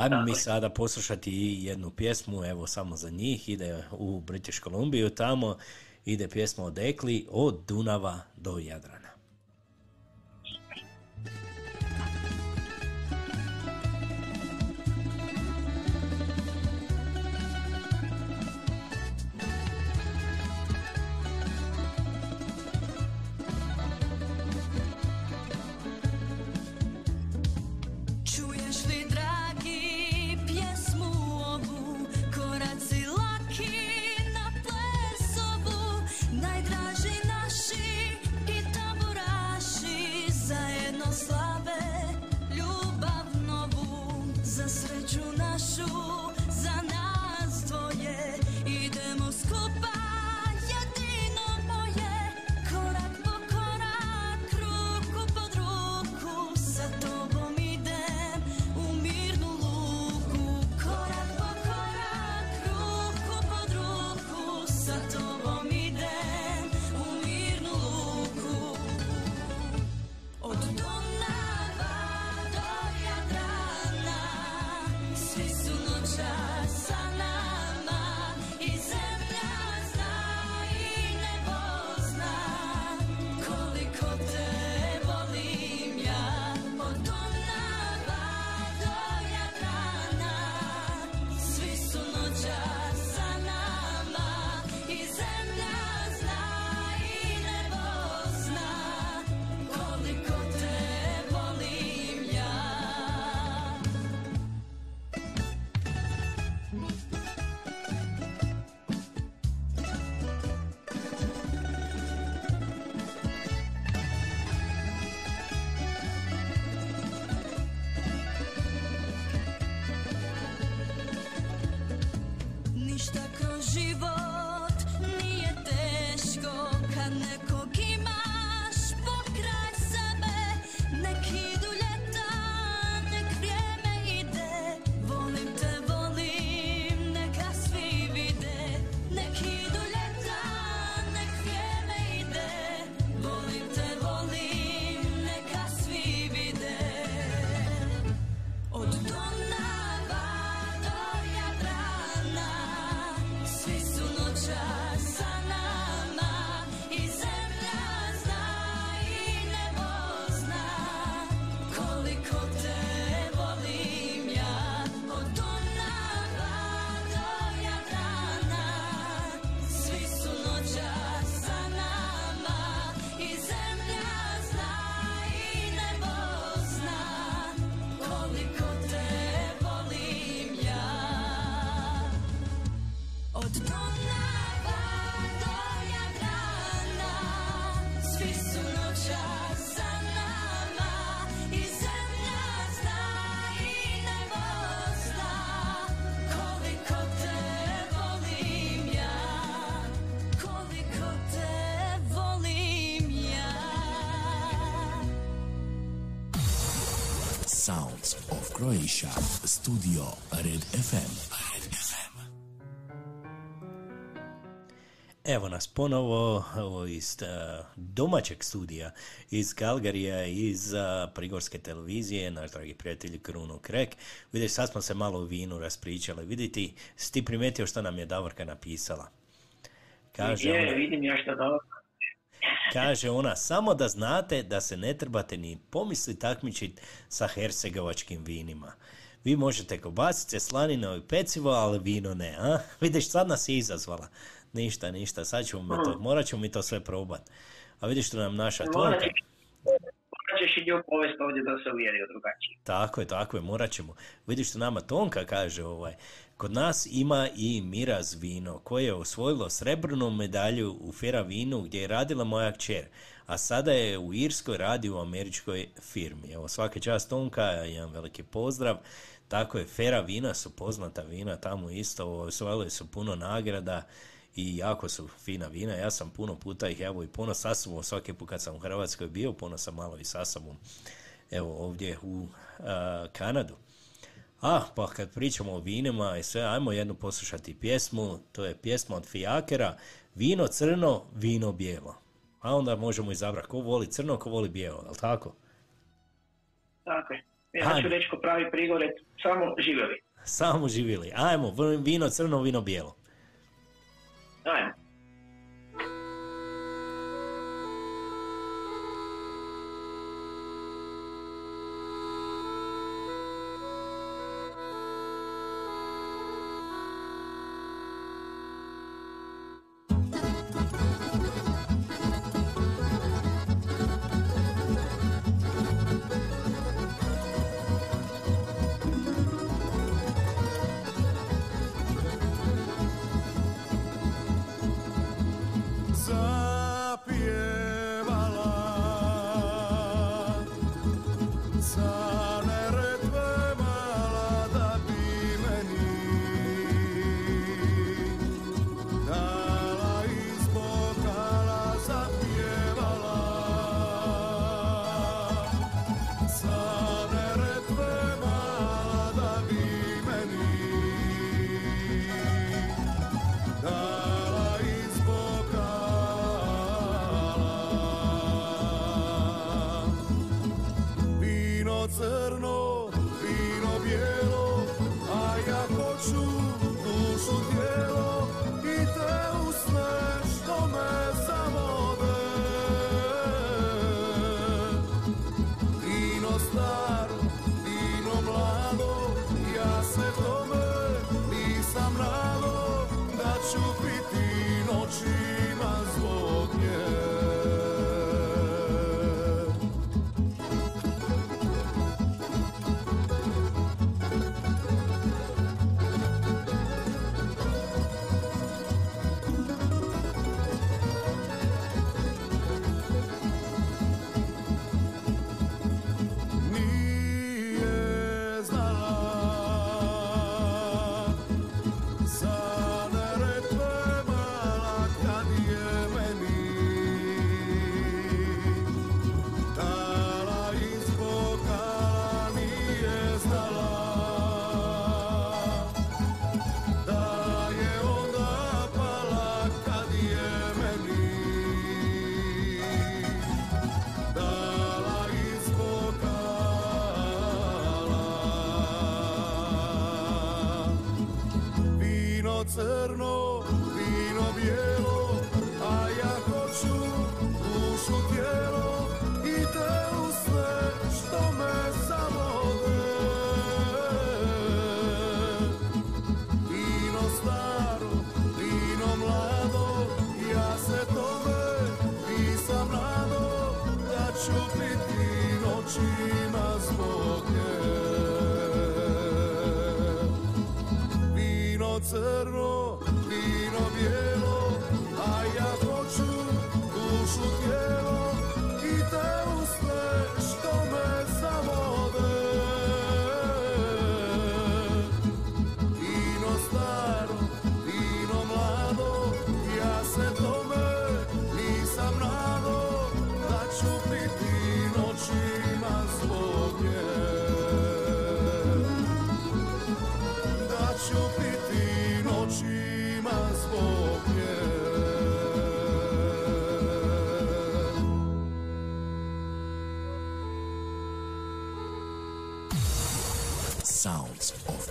Ajmo mi sada poslušati i jednu pjesmu, evo samo za njih, ide u British Columbiju tamo, ide pjesma o Dekli, od Dunava do Jadrana. Studio Red FM. Red FM. Evo nas ponovo ovo iz uh, domaćeg studija iz Kalgarija, iz uh, Prigorske televizije, naš dragi prijatelj Kruno Krek. Vidiš, sad smo se malo u vinu raspričali. Vidite, si ti primetio što nam je Davorka napisala? Kaže Je, ona, vidim ja šta da kaže ona, samo da znate da se ne trebate ni pomisli takmičiti sa hercegovačkim vinima. Vi možete kobasice, slanine i pecivo, ali vino ne, a? <laughs> Vidiš, sad nas je izazvala. Ništa, ništa, sad ćemo mi to, morat ćemo mi to sve probat. A vidiš što nam naša Tonka... morat ćeš i nju povesti ovdje da se uvjeri o drugačiji. Tako je, tako je, morat ćemo. Vidiš što nama Tonka kaže, ovaj, kod nas ima i Miraz vino, koje je osvojilo srebrnu medalju u Fera vinu gdje je radila moja kćer, a sada je u Irskoj radi u američkoj firmi. Evo, svaka čast Tonka, jedan veliki pozdrav. Tako je, Fera vina su poznata vina tamo isto, osvojili su puno nagrada i jako su fina vina. Ja sam puno puta ih evo i puno sa sobom, svaki put kad sam u Hrvatskoj bio, puno sam malo i sa sobom evo ovdje u a, Kanadu. A, pa kad pričamo o vinima i sve, ajmo jednu poslušati pjesmu, to je pjesma od Fijakera, vino crno, vino bijelo. A onda možemo izabrati ko voli crno, ko voli bijelo, jel tako? Tako je. Ja ću reći ko pravi prigorec, samo živjeli. Samo živjeli. Ajmo, vino crno, vino bijelo. Ajmo.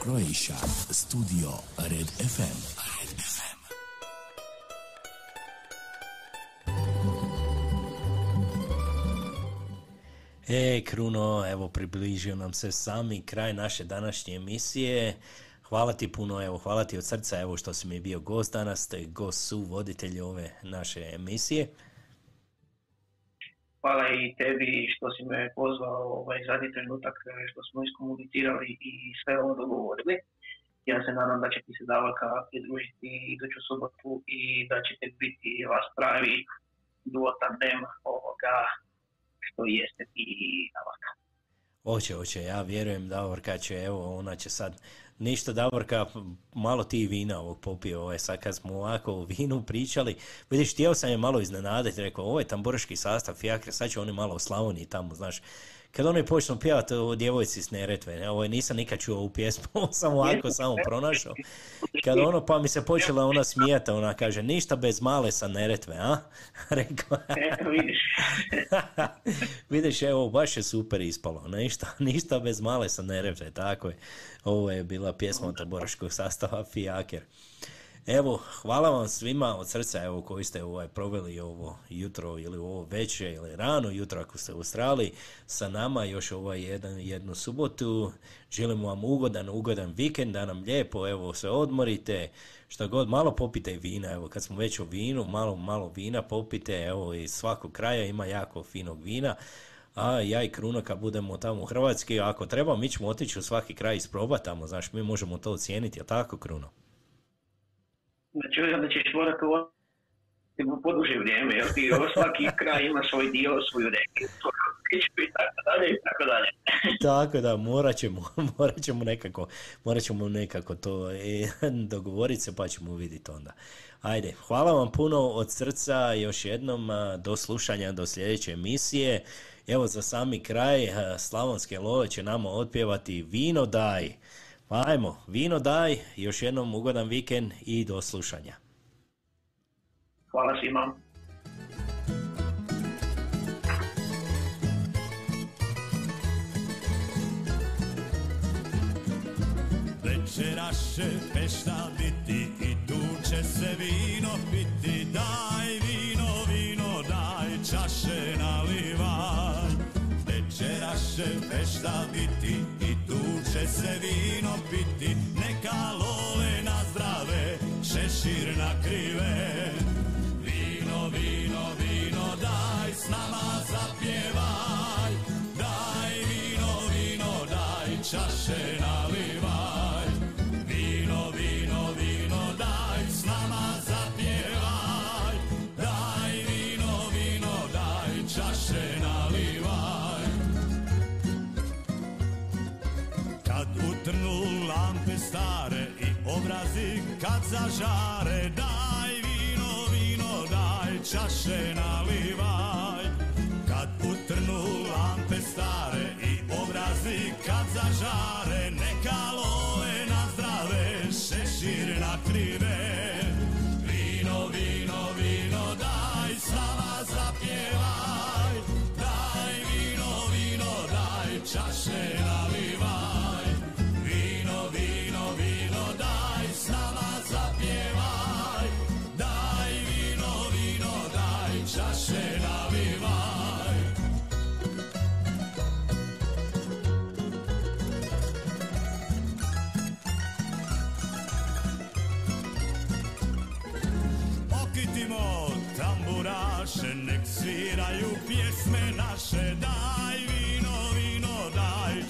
Croatia. Studio Red FM. E, Kruno, evo približio nam se sami kraj naše današnje emisije. Hvala ti puno, evo, hvala ti od srca, evo što si mi bio gost danas, gost su voditelj ove naše emisije. I tebi što si me pozvao ovaj zadnji trenutak eh, što smo iskomunicirali i sve ovo dogovorili. Ja se nadam da će ti se Davorka pridružiti iduću subotu i da ćete biti vas pravi duo tandem ovoga što jeste ti i Davorka. Hoće, hoće, ja vjerujem Davorka će, evo, ona će sad, ništa Davorka, malo ti vina ovog popio, ovaj, sad kad smo ovako o vinu pričali, vidiš, htio sam je malo iznenaditi, rekao, ovo je tamburaški sastav Fijakre, sad će oni malo u Slavoniji tamo, znaš, kad oni počnu pjevati o djevojci s Neretve, ne, ovo nisam nikad čuo ovu pjesmu, <laughs> ovo sam ovako samo pronašao, kad ono, pa mi se počela ona smijata, ona kaže, ništa bez male sa Neretve, a? <laughs> Rekao, Eto, vidiš. <laughs> Vidiš, evo, baš je super ispalo. Ništa, ništa bez male sa Neretve, tako je. Ovo je bila pjesma od taboraškog sastava Fijaker. Evo, hvala vam svima od srca evo, koji ste ovaj, proveli ovo jutro ili ovo večer ili rano jutro ako ste u Australiji sa nama još ovaj jedan, jednu subotu. Želimo vam ugodan, ugodan vikend, da nam lijepo evo se odmorite, što god, malo popite vina, evo kad smo već u vinu, malo, malo vina popite, evo iz svakog kraja ima jako finog vina. A ja i Kruno kad budemo tamo u Hrvatski, ako treba mi ćemo otići u svaki kraj isprobati tamo, znaš, mi možemo to ocijeniti, a tako Kruno? Znači, da ćeš morati ovo poduže vrijeme, jer ti <laughs> svaki kraj ima svoj dio, svoju svoju priču i tako dalje i tako dalje. <laughs> Tako da, morat ćemo, <laughs> morat ćemo nekako, morat ćemo nekako to e, dogovoriti se pa ćemo vidjeti onda. Ajde, hvala vam puno od srca još jednom, do slušanja, do sljedeće emisije. Evo za sami kraj, Slavonske love će nama otpjevati Vino daj. Pa ajmo, Vino daj, još jednom ugodan vikend i do slušanja. Hvala svima. Večera će pešta biti i tu će se vino piti Daj vino, vino, daj čaše nalivaj Večera će pešta biti i tu će se vino piti Neka lole na zdrave, šešir na krive. Vino, vino, vino, daj s nama zapjevaj. Daj vino, vino, daj čaše nalivaj zažare Daj vino, vino, daj čaše nalivaj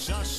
daj